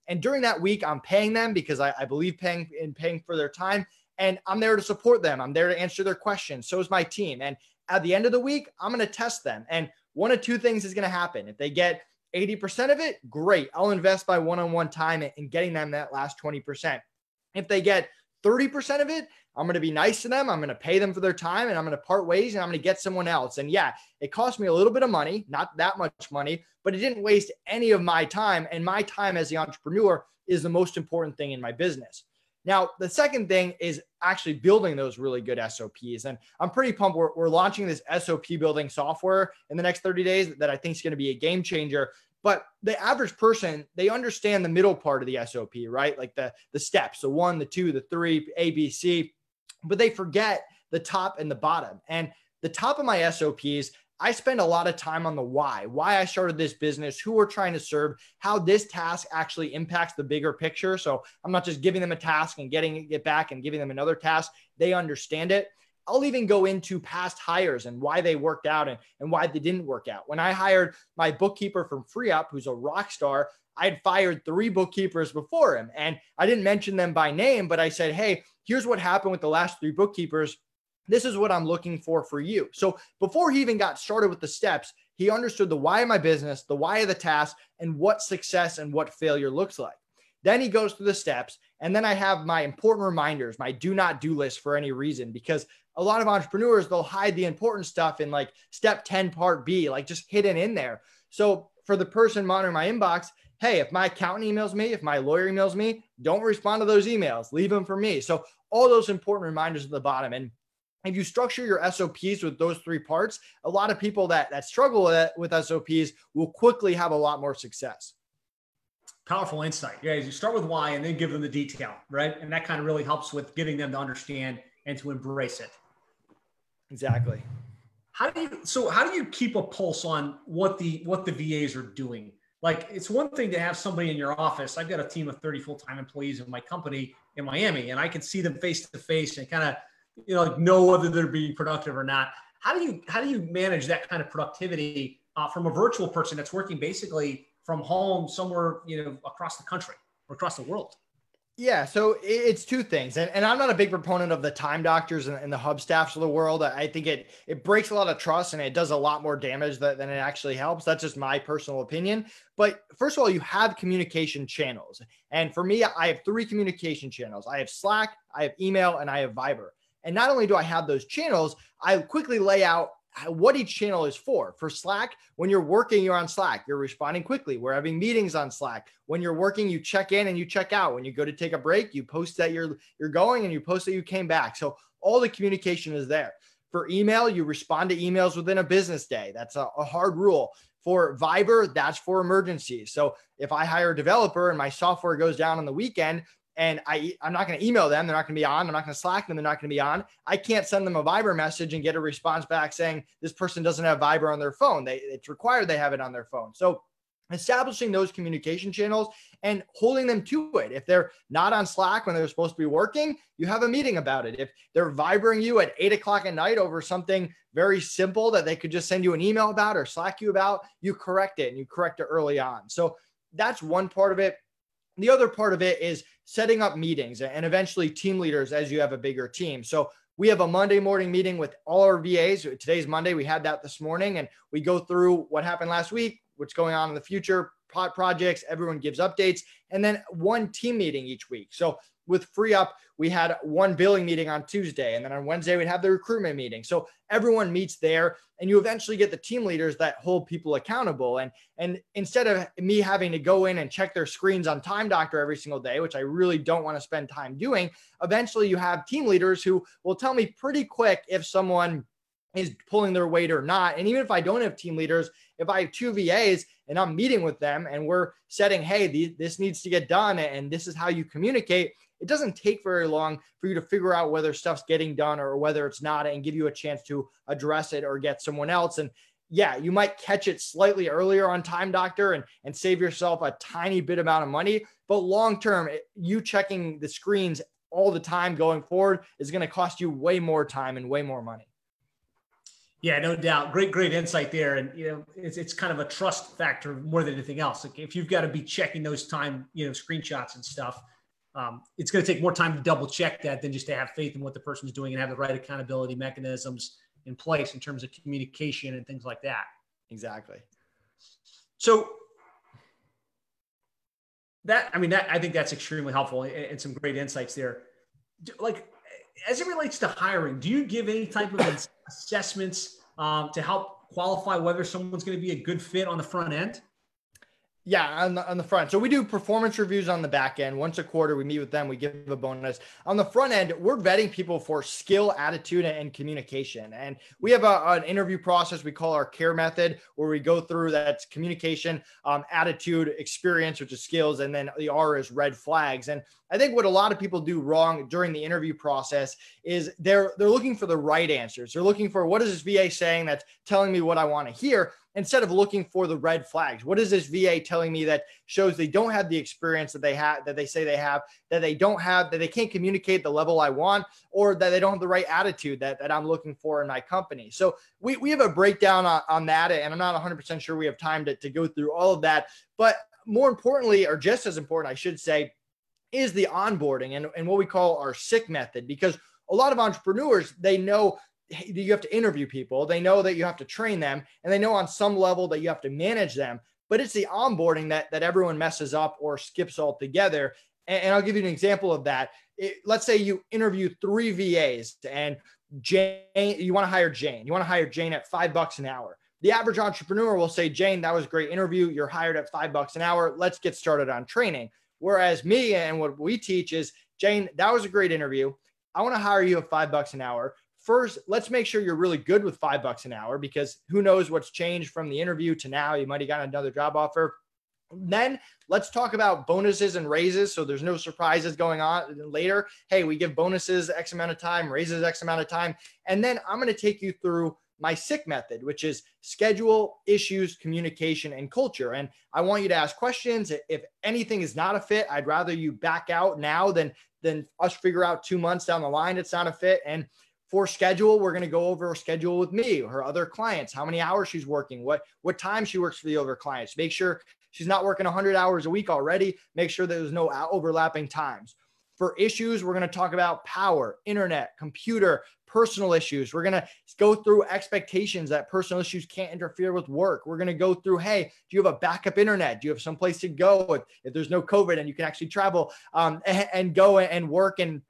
and during that week, I'm paying them because I, I believe paying in paying for their time, and I'm there to support them. I'm there to answer their questions. So is my team, and at the end of the week, I'm going to test them, and one of two things is going to happen. If they get 80% of it, great. I'll invest my one on one time in getting them that last 20%. If they get 30% of it, I'm going to be nice to them. I'm going to pay them for their time and I'm going to part ways and I'm going to get someone else. And yeah, it cost me a little bit of money, not that much money, but it didn't waste any of my time. And my time as the entrepreneur is the most important thing in my business. Now, the second thing is actually building those really good SOPs. And I'm pretty pumped. We're, we're launching this SOP building software in the next 30 days that I think is going to be a game changer. But the average person, they understand the middle part of the SOP, right? Like the, the steps, the one, the two, the three, A, B, C, but they forget the top and the bottom. And the top of my SOPs, I spend a lot of time on the why, why I started this business, who we're trying to serve, how this task actually impacts the bigger picture. So I'm not just giving them a task and getting it back and giving them another task. They understand it. I'll even go into past hires and why they worked out and, and why they didn't work out. When I hired my bookkeeper from FreeUp, who's a rock star, I had fired three bookkeepers before him. And I didn't mention them by name, but I said, hey, here's what happened with the last three bookkeepers this is what I'm looking for for you. So before he even got started with the steps, he understood the why of my business, the why of the task, and what success and what failure looks like. Then he goes through the steps. And then I have my important reminders, my do not do list for any reason, because a lot of entrepreneurs, they'll hide the important stuff in like step 10, part B, like just hidden in there. So for the person monitoring my inbox, hey, if my accountant emails me, if my lawyer emails me, don't respond to those emails, leave them for me. So all those important reminders at the bottom. And if you structure your SOPs with those three parts, a lot of people that that struggle with, with SOPs will quickly have a lot more success. Powerful insight. Yeah, you start with why and then give them the detail, right? And that kind of really helps with getting them to understand and to embrace it. Exactly. How do you so how do you keep a pulse on what the what the VAs are doing? Like it's one thing to have somebody in your office. I've got a team of 30 full-time employees in my company in Miami, and I can see them face to face and kind of you know like know whether they're being productive or not. How do you how do you manage that kind of productivity uh, from a virtual person that's working basically from home somewhere you know across the country or across the world? Yeah, so it's two things, and, and I'm not a big proponent of the time doctors and, and, the Hubstaffs of the world. I think it it breaks a lot of trust and it does a lot more damage than, than it actually helps. That's just my personal opinion. But first of all, you have communication channels, and for me, I have three communication channels. I have Slack, I have email, and I have Viber. And not only do I have those channels, I quickly lay out what each channel is for. For Slack, when you're working, you're on Slack, you're responding quickly. We're having meetings on Slack. When you're working, you check in and you check out. When you go to take a break, you post that you're you're going and you post that you came back. So all the communication is there. For email, you respond to emails within a business day. That's a, a hard rule. For Viber, that's for emergencies. So if I hire a developer and my software goes down on the weekend, and I, I'm not going to email them. They're not going to be on. I'm not going to Slack them. They're not going to be on. I can't send them a Viber message and get a response back saying this person doesn't have Viber on their phone. They, it's required they have it on their phone. So establishing those communication channels and holding them to it. If they're not on Slack when they're supposed to be working, you have a meeting about it. If they're vibering you at eight o'clock at night over something very simple that they could just send you an email about or Slack you about, you correct it and you correct it early on. So that's one part of it. The other part of it is setting up meetings and eventually team leaders as you have a bigger team. So we have a Monday morning meeting with all our VAs. Today's Monday. We had that this morning and we go through what happened last week, what's going on in the future, pot projects. Everyone gives updates, and then one team meeting each week. So with FreeUp we had one billing meeting on tuesday and then on wednesday we'd have the recruitment meeting so everyone meets there and you eventually get the team leaders that hold people accountable and and instead of me having to go in and check their screens on time doctor every single day which i really don't want to spend time doing eventually you have team leaders who will tell me pretty quick if someone is pulling their weight or not. And even if I don't have team leaders, if I have two VAs and I'm meeting with them and we're setting, hey, this needs to get done and this is how you communicate, it doesn't take very long for you to figure out whether stuff's getting done or whether it's not and give you a chance to address it or get someone else. And yeah, you might catch it slightly earlier on Time Doctor and, and save yourself a tiny bit amount of money. But long term, you checking the screens all the time going forward is going to cost you way more time and way more money. Yeah, no doubt. Great, great insight there. And you know, it's it's kind of a trust factor more than anything else. Like if you've got to be checking those time, you know, screenshots and stuff, um, it's going to take more time to double check that than just to have faith in what the person's doing and have the right accountability mechanisms in place in terms of communication and things like that. Exactly. So that I mean that I think that's extremely helpful and, and some great insights there. Like as it relates to hiring, do you give any type of assessments um, to help qualify whether someone's going to be a good fit on the front end? Yeah, on the, on the front. So we do performance reviews on the back end. Once a quarter, we meet with them, we give a bonus. On the front end, we're vetting people for skill, attitude, and communication. And we have a, an interview process we call our care method, where we go through that's communication, um, attitude, experience, which is skills, and then the R is red flags. And I think what a lot of people do wrong during the interview process is they're they're looking for the right answers. They're looking for what is this VA saying that's telling me what I want to hear instead of looking for the red flags. What is this VA telling me that shows they don't have the experience that they have that they say they have, that they don't have, that they can't communicate the level I want, or that they don't have the right attitude that, that I'm looking for in my company. So we, we have a breakdown on, on that, and I'm not 100% sure we have time to, to go through all of that. But more importantly, or just as important, I should say, is the onboarding and, and what we call our SICK method because a lot of entrepreneurs they know you have to interview people. They know that you have to train them and they know on some level that you have to manage them but it's the onboarding that that everyone messes up or skips altogether. And, and i'll give you an example of that. It, let's say you interview three vas and jane you want to hire jane. You want to hire jane at five bucks an hour. The average entrepreneur will say jane that was a great interview. You're hired at five bucks an hour. Let's get started on training. Whereas me and what we teach is, Jane, that was a great interview. I want to hire you at five bucks an hour. First, let's make sure you're really good with five bucks an hour because who knows what's changed from the interview to now. You might have gotten another job offer. Then let's talk about bonuses and raises. So there's no surprises going on later. Hey, we give bonuses X amount of time, raises X amount of time. And then I'm going to take you through my SICK method, which is schedule, issues, communication, and culture. And I want you to ask questions. If anything is not a fit, I'd rather you back out now than than us figure out two months down the line it's not a fit. And for schedule, we're going to go over schedule with me, her other clients, how many hours she's working, what what time she works for the other clients. Make sure she's not working 100 hours a week already. Make sure there's no overlapping times. For issues, we're going to talk about power, internet, computer, personal issues. We're going to go through expectations that personal issues can't interfere with work. We're going to go through, hey, do you have a backup internet? Do you have some place to go if, if there's no COVID and you can actually travel um, and, and go and work and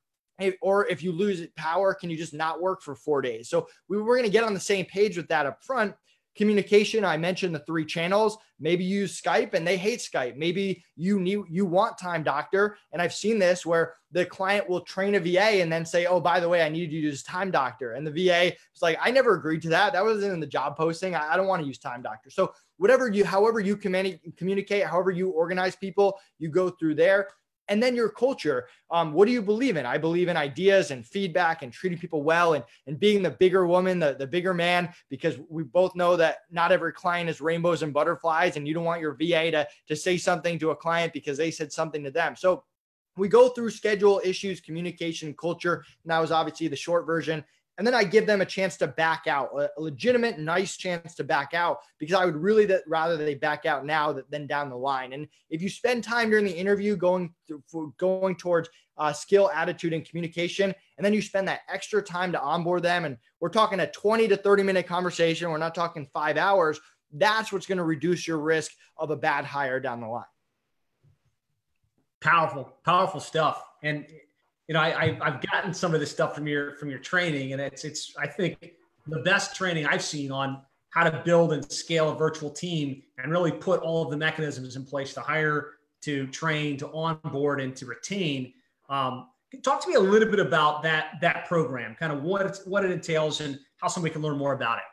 or if you lose power, can you just not work for four days? So we were going to get on the same page with that up front communication i mentioned the three channels. Maybe you use skype and they hate skype. Maybe you need you want time doctor. And i've seen this where the client will train a va and then say oh by the way i need you to use time doctor. And the va is like i never agreed to that. That wasn't in the job posting. I, I don't want to use time doctor. So whatever you however you command communicate however you organize people you go through there and then your culture. Um, what do you believe in? I believe in ideas and feedback and treating people well and, and being the bigger woman, the, the bigger man, because we both know that not every client is rainbows and butterflies, and you don't want your VA to, to say something to a client because they said something to them. So we go through schedule issues, communication, culture. And that was obviously the short version. And then I give them a chance to back out, a legitimate, nice chance to back out, because I would really that rather they back out now than down the line. And if you spend time during the interview going through, going towards uh, skill, attitude, and communication, and then you spend that extra time to onboard them, and we're talking a 20 to 30 minute conversation, we're not talking five hours. That's what's going to reduce your risk of a bad hire down the line. Powerful, powerful stuff. And you know, I, I've gotten some of this stuff from your from your training, and it's it's I think the best training I've seen on how to build and scale a virtual team and really put all of the mechanisms in place to hire, to train, to onboard, and to retain. Um, talk to me a little bit about that that program, kind of what what it entails and how somebody can learn more about it.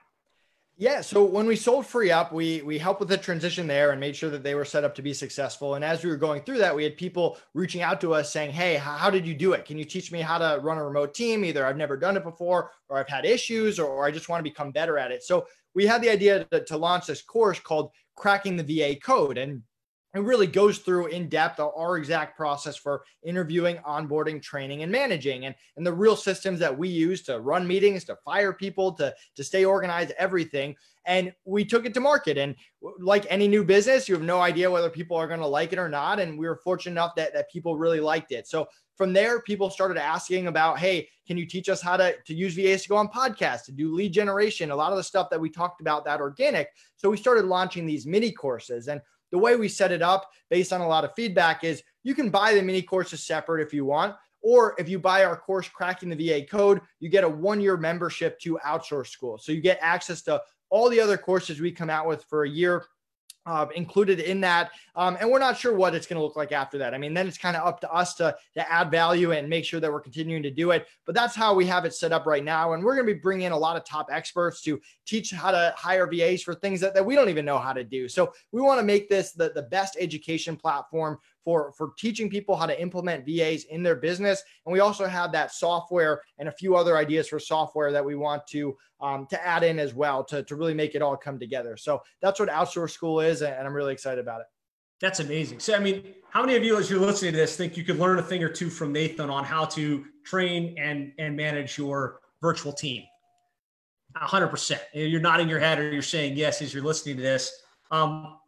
Yeah. So when we sold FreeUp, we we helped with the transition there and made sure that they were set up to be successful. And as we were going through that, we had people reaching out to us saying, "Hey, how did you do it? Can you teach me how to run a remote team? Either I've never done it before, or I've had issues, or, or I just want to become better at it." So we had the idea to, to launch this course called Cracking the VA Code, and it really goes through in depth our exact process for interviewing, onboarding, training, and managing, and, and the real systems that we use to run meetings, to fire people, to, to stay organized, everything. And we took it to market. And like any new business, you have no idea whether people are going to like it or not. And we were fortunate enough that, that people really liked it. So from there, people started asking about, hey, can you teach us how to, to use VAs to go on podcasts, to do lead generation, a lot of the stuff that we talked about that organic. So we started launching these mini courses. And the way we set it up based on a lot of feedback is you can buy the mini courses separate if you want. Or if you buy our course, Cracking the VA Code, you get a one year membership to Outsource School. So you get access to all the other courses we come out with for a year uh, included in that. Um, and we're not sure what it's going to look like after that. I mean, then it's kind of up to us to, to add value and make sure that we're continuing to do it. But that's how we have it set up right now. And we're going to be bringing in a lot of top experts to teach how to hire VAs for things that, that we don't even know how to do. So we want to make this the, the best education platform for, for teaching people how to implement VAs in their business. And we also have that software and a few other ideas for software that we want to, um, to add in as well to, to really make it all come together. So that's what Outsource School is. And I'm really excited about it. That's amazing. So, I mean, how many of you, as you're listening to this, think you could learn a thing or two from Nathan on how to train and, and manage your virtual team? 100%. You're nodding your head or you're saying yes as you're listening to this. Um,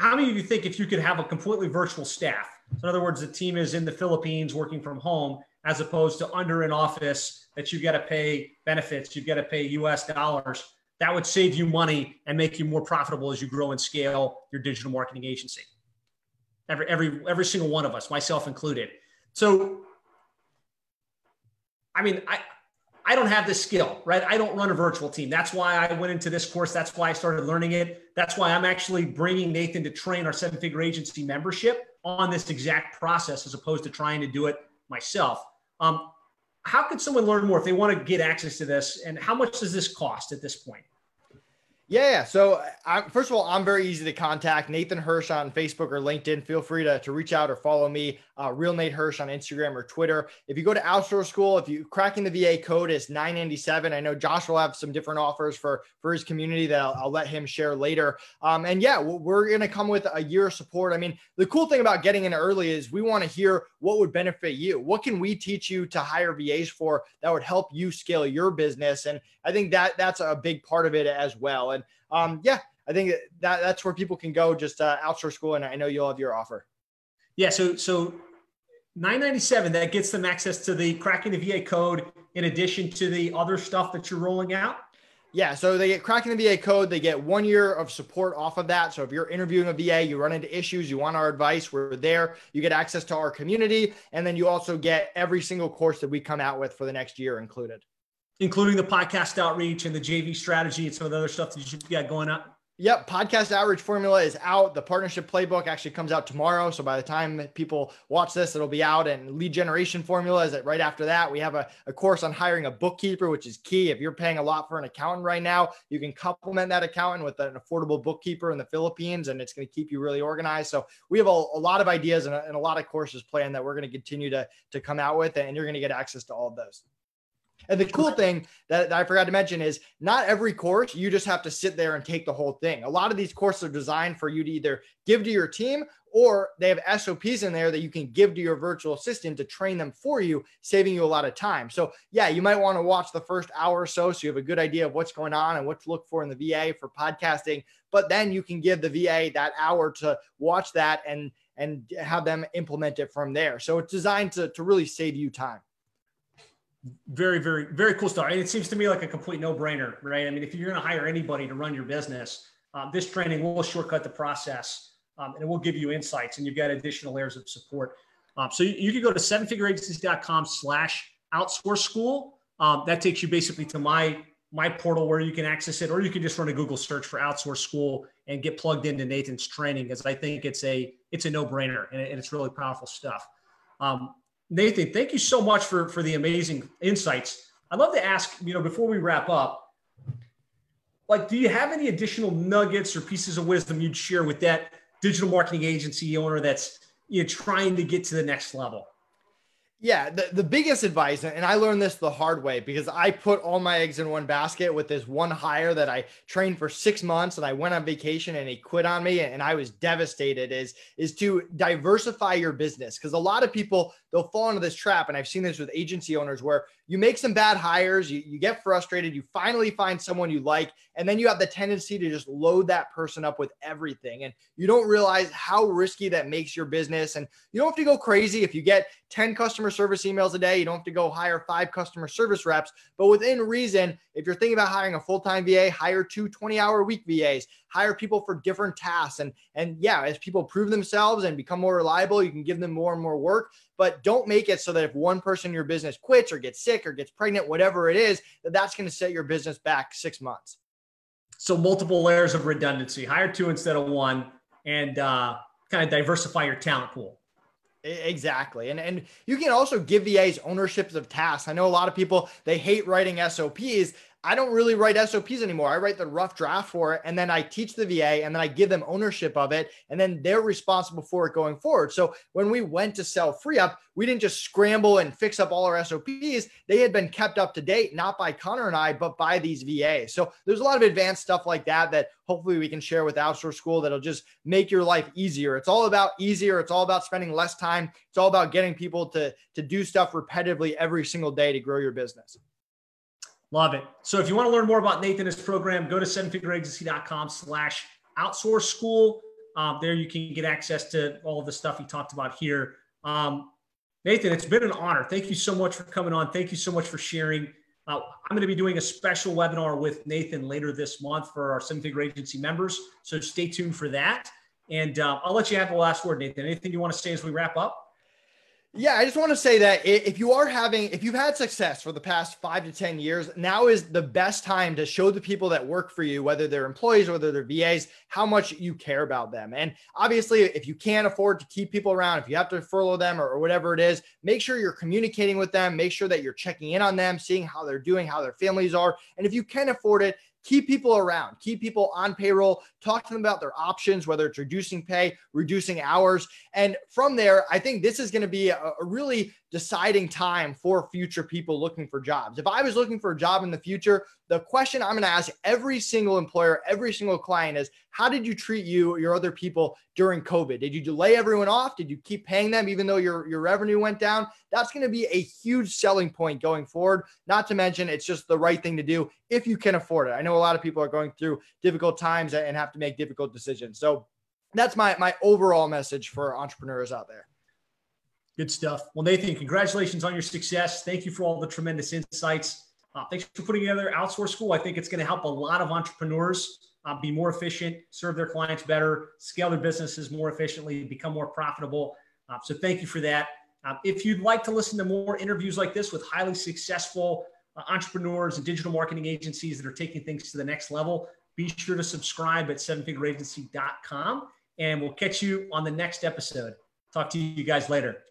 how many of you think if you could have a completely virtual staff? So in other words, the team is in the Philippines working from home, as opposed to under an office that you've got to pay benefits, you've got to pay US dollars. That would save you money and make you more profitable as you grow and scale your digital marketing agency. Every, every, every single one of us, myself included. So, I mean, I, I don't have this skill, right? I don't run a virtual team. That's why I went into this course. That's why I started learning it. That's why I'm actually bringing Nathan to train our seven figure agency membership on this exact process as opposed to trying to do it myself. Um, how could someone learn more if they want to get access to this? And how much does this cost at this point? Yeah, yeah. So, I, first of all, I'm very easy to contact. Nathan Hirsch on Facebook or LinkedIn. Feel free to, to reach out or follow me. Uh, Real Nate Hirsch on Instagram or Twitter. If you go to Outsource School, if you cracking the VA code is 997. I know Josh will have some different offers for for his community that I'll, I'll let him share later. Um, and yeah, we're going to come with a year of support. I mean, the cool thing about getting in early is we want to hear what would benefit you. What can we teach you to hire VAs for that would help you scale your business? And I think that that's a big part of it as well. And um, yeah, I think that that's where people can go just uh, outsource school. And I know you'll have your offer. Yeah. So, so 997, that gets them access to the cracking the VA code in addition to the other stuff that you're rolling out. Yeah, so they get cracking the VA code. They get one year of support off of that. So if you're interviewing a VA, you run into issues, you want our advice, we're there. You get access to our community, and then you also get every single course that we come out with for the next year included including the podcast outreach and the JV strategy and some of the other stuff that you've got going on? Yep, podcast outreach formula is out. The partnership playbook actually comes out tomorrow. So by the time people watch this, it'll be out. And lead generation formula is right after that. We have a, a course on hiring a bookkeeper, which is key. If you're paying a lot for an accountant right now, you can complement that accountant with an affordable bookkeeper in the Philippines, and it's going to keep you really organized. So we have a, a lot of ideas and a, and a lot of courses planned that we're going to continue to, to come out with, and you're going to get access to all of those. And the cool thing that, that, I forgot to mention is not every course you just have to sit there and take the whole thing. A lot of these courses are designed for you to either give to your team or they have SOPs in there that you can give to your virtual assistant to train them for you, saving you a lot of time. So, yeah, you might want to watch the first hour or so so you have a good idea of what's going on and what to look for in the VA for podcasting. But then you can give the VA that hour to watch that and and have them implement it from there. So it's designed to, to really save you time very, very, very cool stuff. And it seems to me like a complete no brainer, right? I mean, if you're going to hire anybody to run your business, um, this training will shortcut the process um, and it will give you insights and you've got additional layers of support. Um, so you, you, can go to sevenfigureagencies.com slash outsource school. Um, that takes you basically to my my portal where you can access it, or you can just run a Google search for outsource school and get plugged into Nathan's training, because I think it's a it's a no brainer and, and, it's really powerful stuff. Um, Nathan, thank you so much for, for the amazing insights. I'd love to ask, you know, before we wrap up, like, do you have any additional nuggets or pieces of wisdom you'd share with that digital marketing agency owner that's you know, trying to get to the next level? Yeah, the, the biggest advice, and I learned this the hard way because I put all my eggs in one basket with this one hire that I trained for six months and I went on vacation and he quit on me and I was devastated is, is to diversify your business. Because a lot of people, they'll fall into this trap. And I've seen this with agency owners where you make some bad hires, you, you get frustrated, you finally find someone you like, and then you have the tendency to just load that person up with everything. And you don't realize how risky that makes your business. And you don't have to go crazy if you get 10 customer service emails a day. You don't have to go hire five customer service reps, but within reason, if you're thinking about hiring a full-time VA, hire two 20-hour week VAs, hire people for different tasks. And, and yeah, as people prove themselves and become more reliable, you can give them more and more work, but don't make it so that if one person in your business quits or gets sick or gets pregnant, whatever it is, that that's going to set your business back six months. So multiple layers of redundancy, hire two instead of one and uh, kind of diversify your talent pool. Exactly. And and you can also give VAs ownerships of tasks. I know a lot of people they hate writing SOPs. I don't really write SOPs anymore. I write the rough draft for it and then I teach the VA and then I give them ownership of it and then they're responsible for it going forward. So when we went to sell FreeUp, we didn't just scramble and fix up all our SOPs. They had been kept up to date, not by Connor and I, but by these VAs. So there's a lot of advanced stuff like that that hopefully we can share with Outsource School that'll just make your life easier. It's all about easier. It's all about spending less time. It's all about getting people to, to do stuff repetitively every single day to grow your business. Love it. So if you want to learn more about Nathan and his program, go to sevenfigureagency.com slash outsource school. Um, there you can get access to all of the stuff he talked about here. Um, Nathan, it's been an honor. Thank you so much for coming on. Thank you so much for sharing. Uh, I'm going to be doing a special webinar with Nathan later this month for our Seven Figure Agency members. So stay tuned for that. And uh, I'll let you have the last word, Nathan. Anything you want to say as we wrap up? Yeah, I just want to say that if you are having, if you've had success for the past five to 10 years, now is the best time to show the people that work for you, whether they're employees or whether they're VAs, how much you care about them. And obviously, if you can't afford to keep people around, if you have to furlough them or, or whatever it is, make sure you're communicating with them, make sure that you're checking in on them, seeing how they're doing, how their families are. And if you can afford it, keep people around, keep people on payroll, talk to them about their options, whether it's reducing pay, reducing hours. And from there, I think this is going to be a, a, really deciding time for future people looking for jobs. If I was looking for a job in the future, the question I'm going to ask every single employer, every single client is how did you treat you, or your other people during COVID? Did you delay everyone off? Did you keep paying them even though your, your revenue went down? That's going to be a huge selling point going forward. Not to mention, it's just the right thing to do if you can afford it. I know a lot of people are going through difficult times and have to make difficult decisions. So that's my, my overall message for entrepreneurs out there. Good stuff. Well, Nathan, congratulations on your success. Thank you for all the tremendous insights. Uh, thanks for putting together Outsource School. I think it's going to help a lot of entrepreneurs uh, be more efficient, serve their clients better, scale their businesses more efficiently, become more profitable. Uh, so thank you for that. Uh, if you'd like to listen to more interviews like this with highly successful uh, entrepreneurs and digital marketing agencies that are taking things to the next level, Be sure to subscribe at sevenfigureagency.com and we'll catch you on the next episode. Talk to you guys later.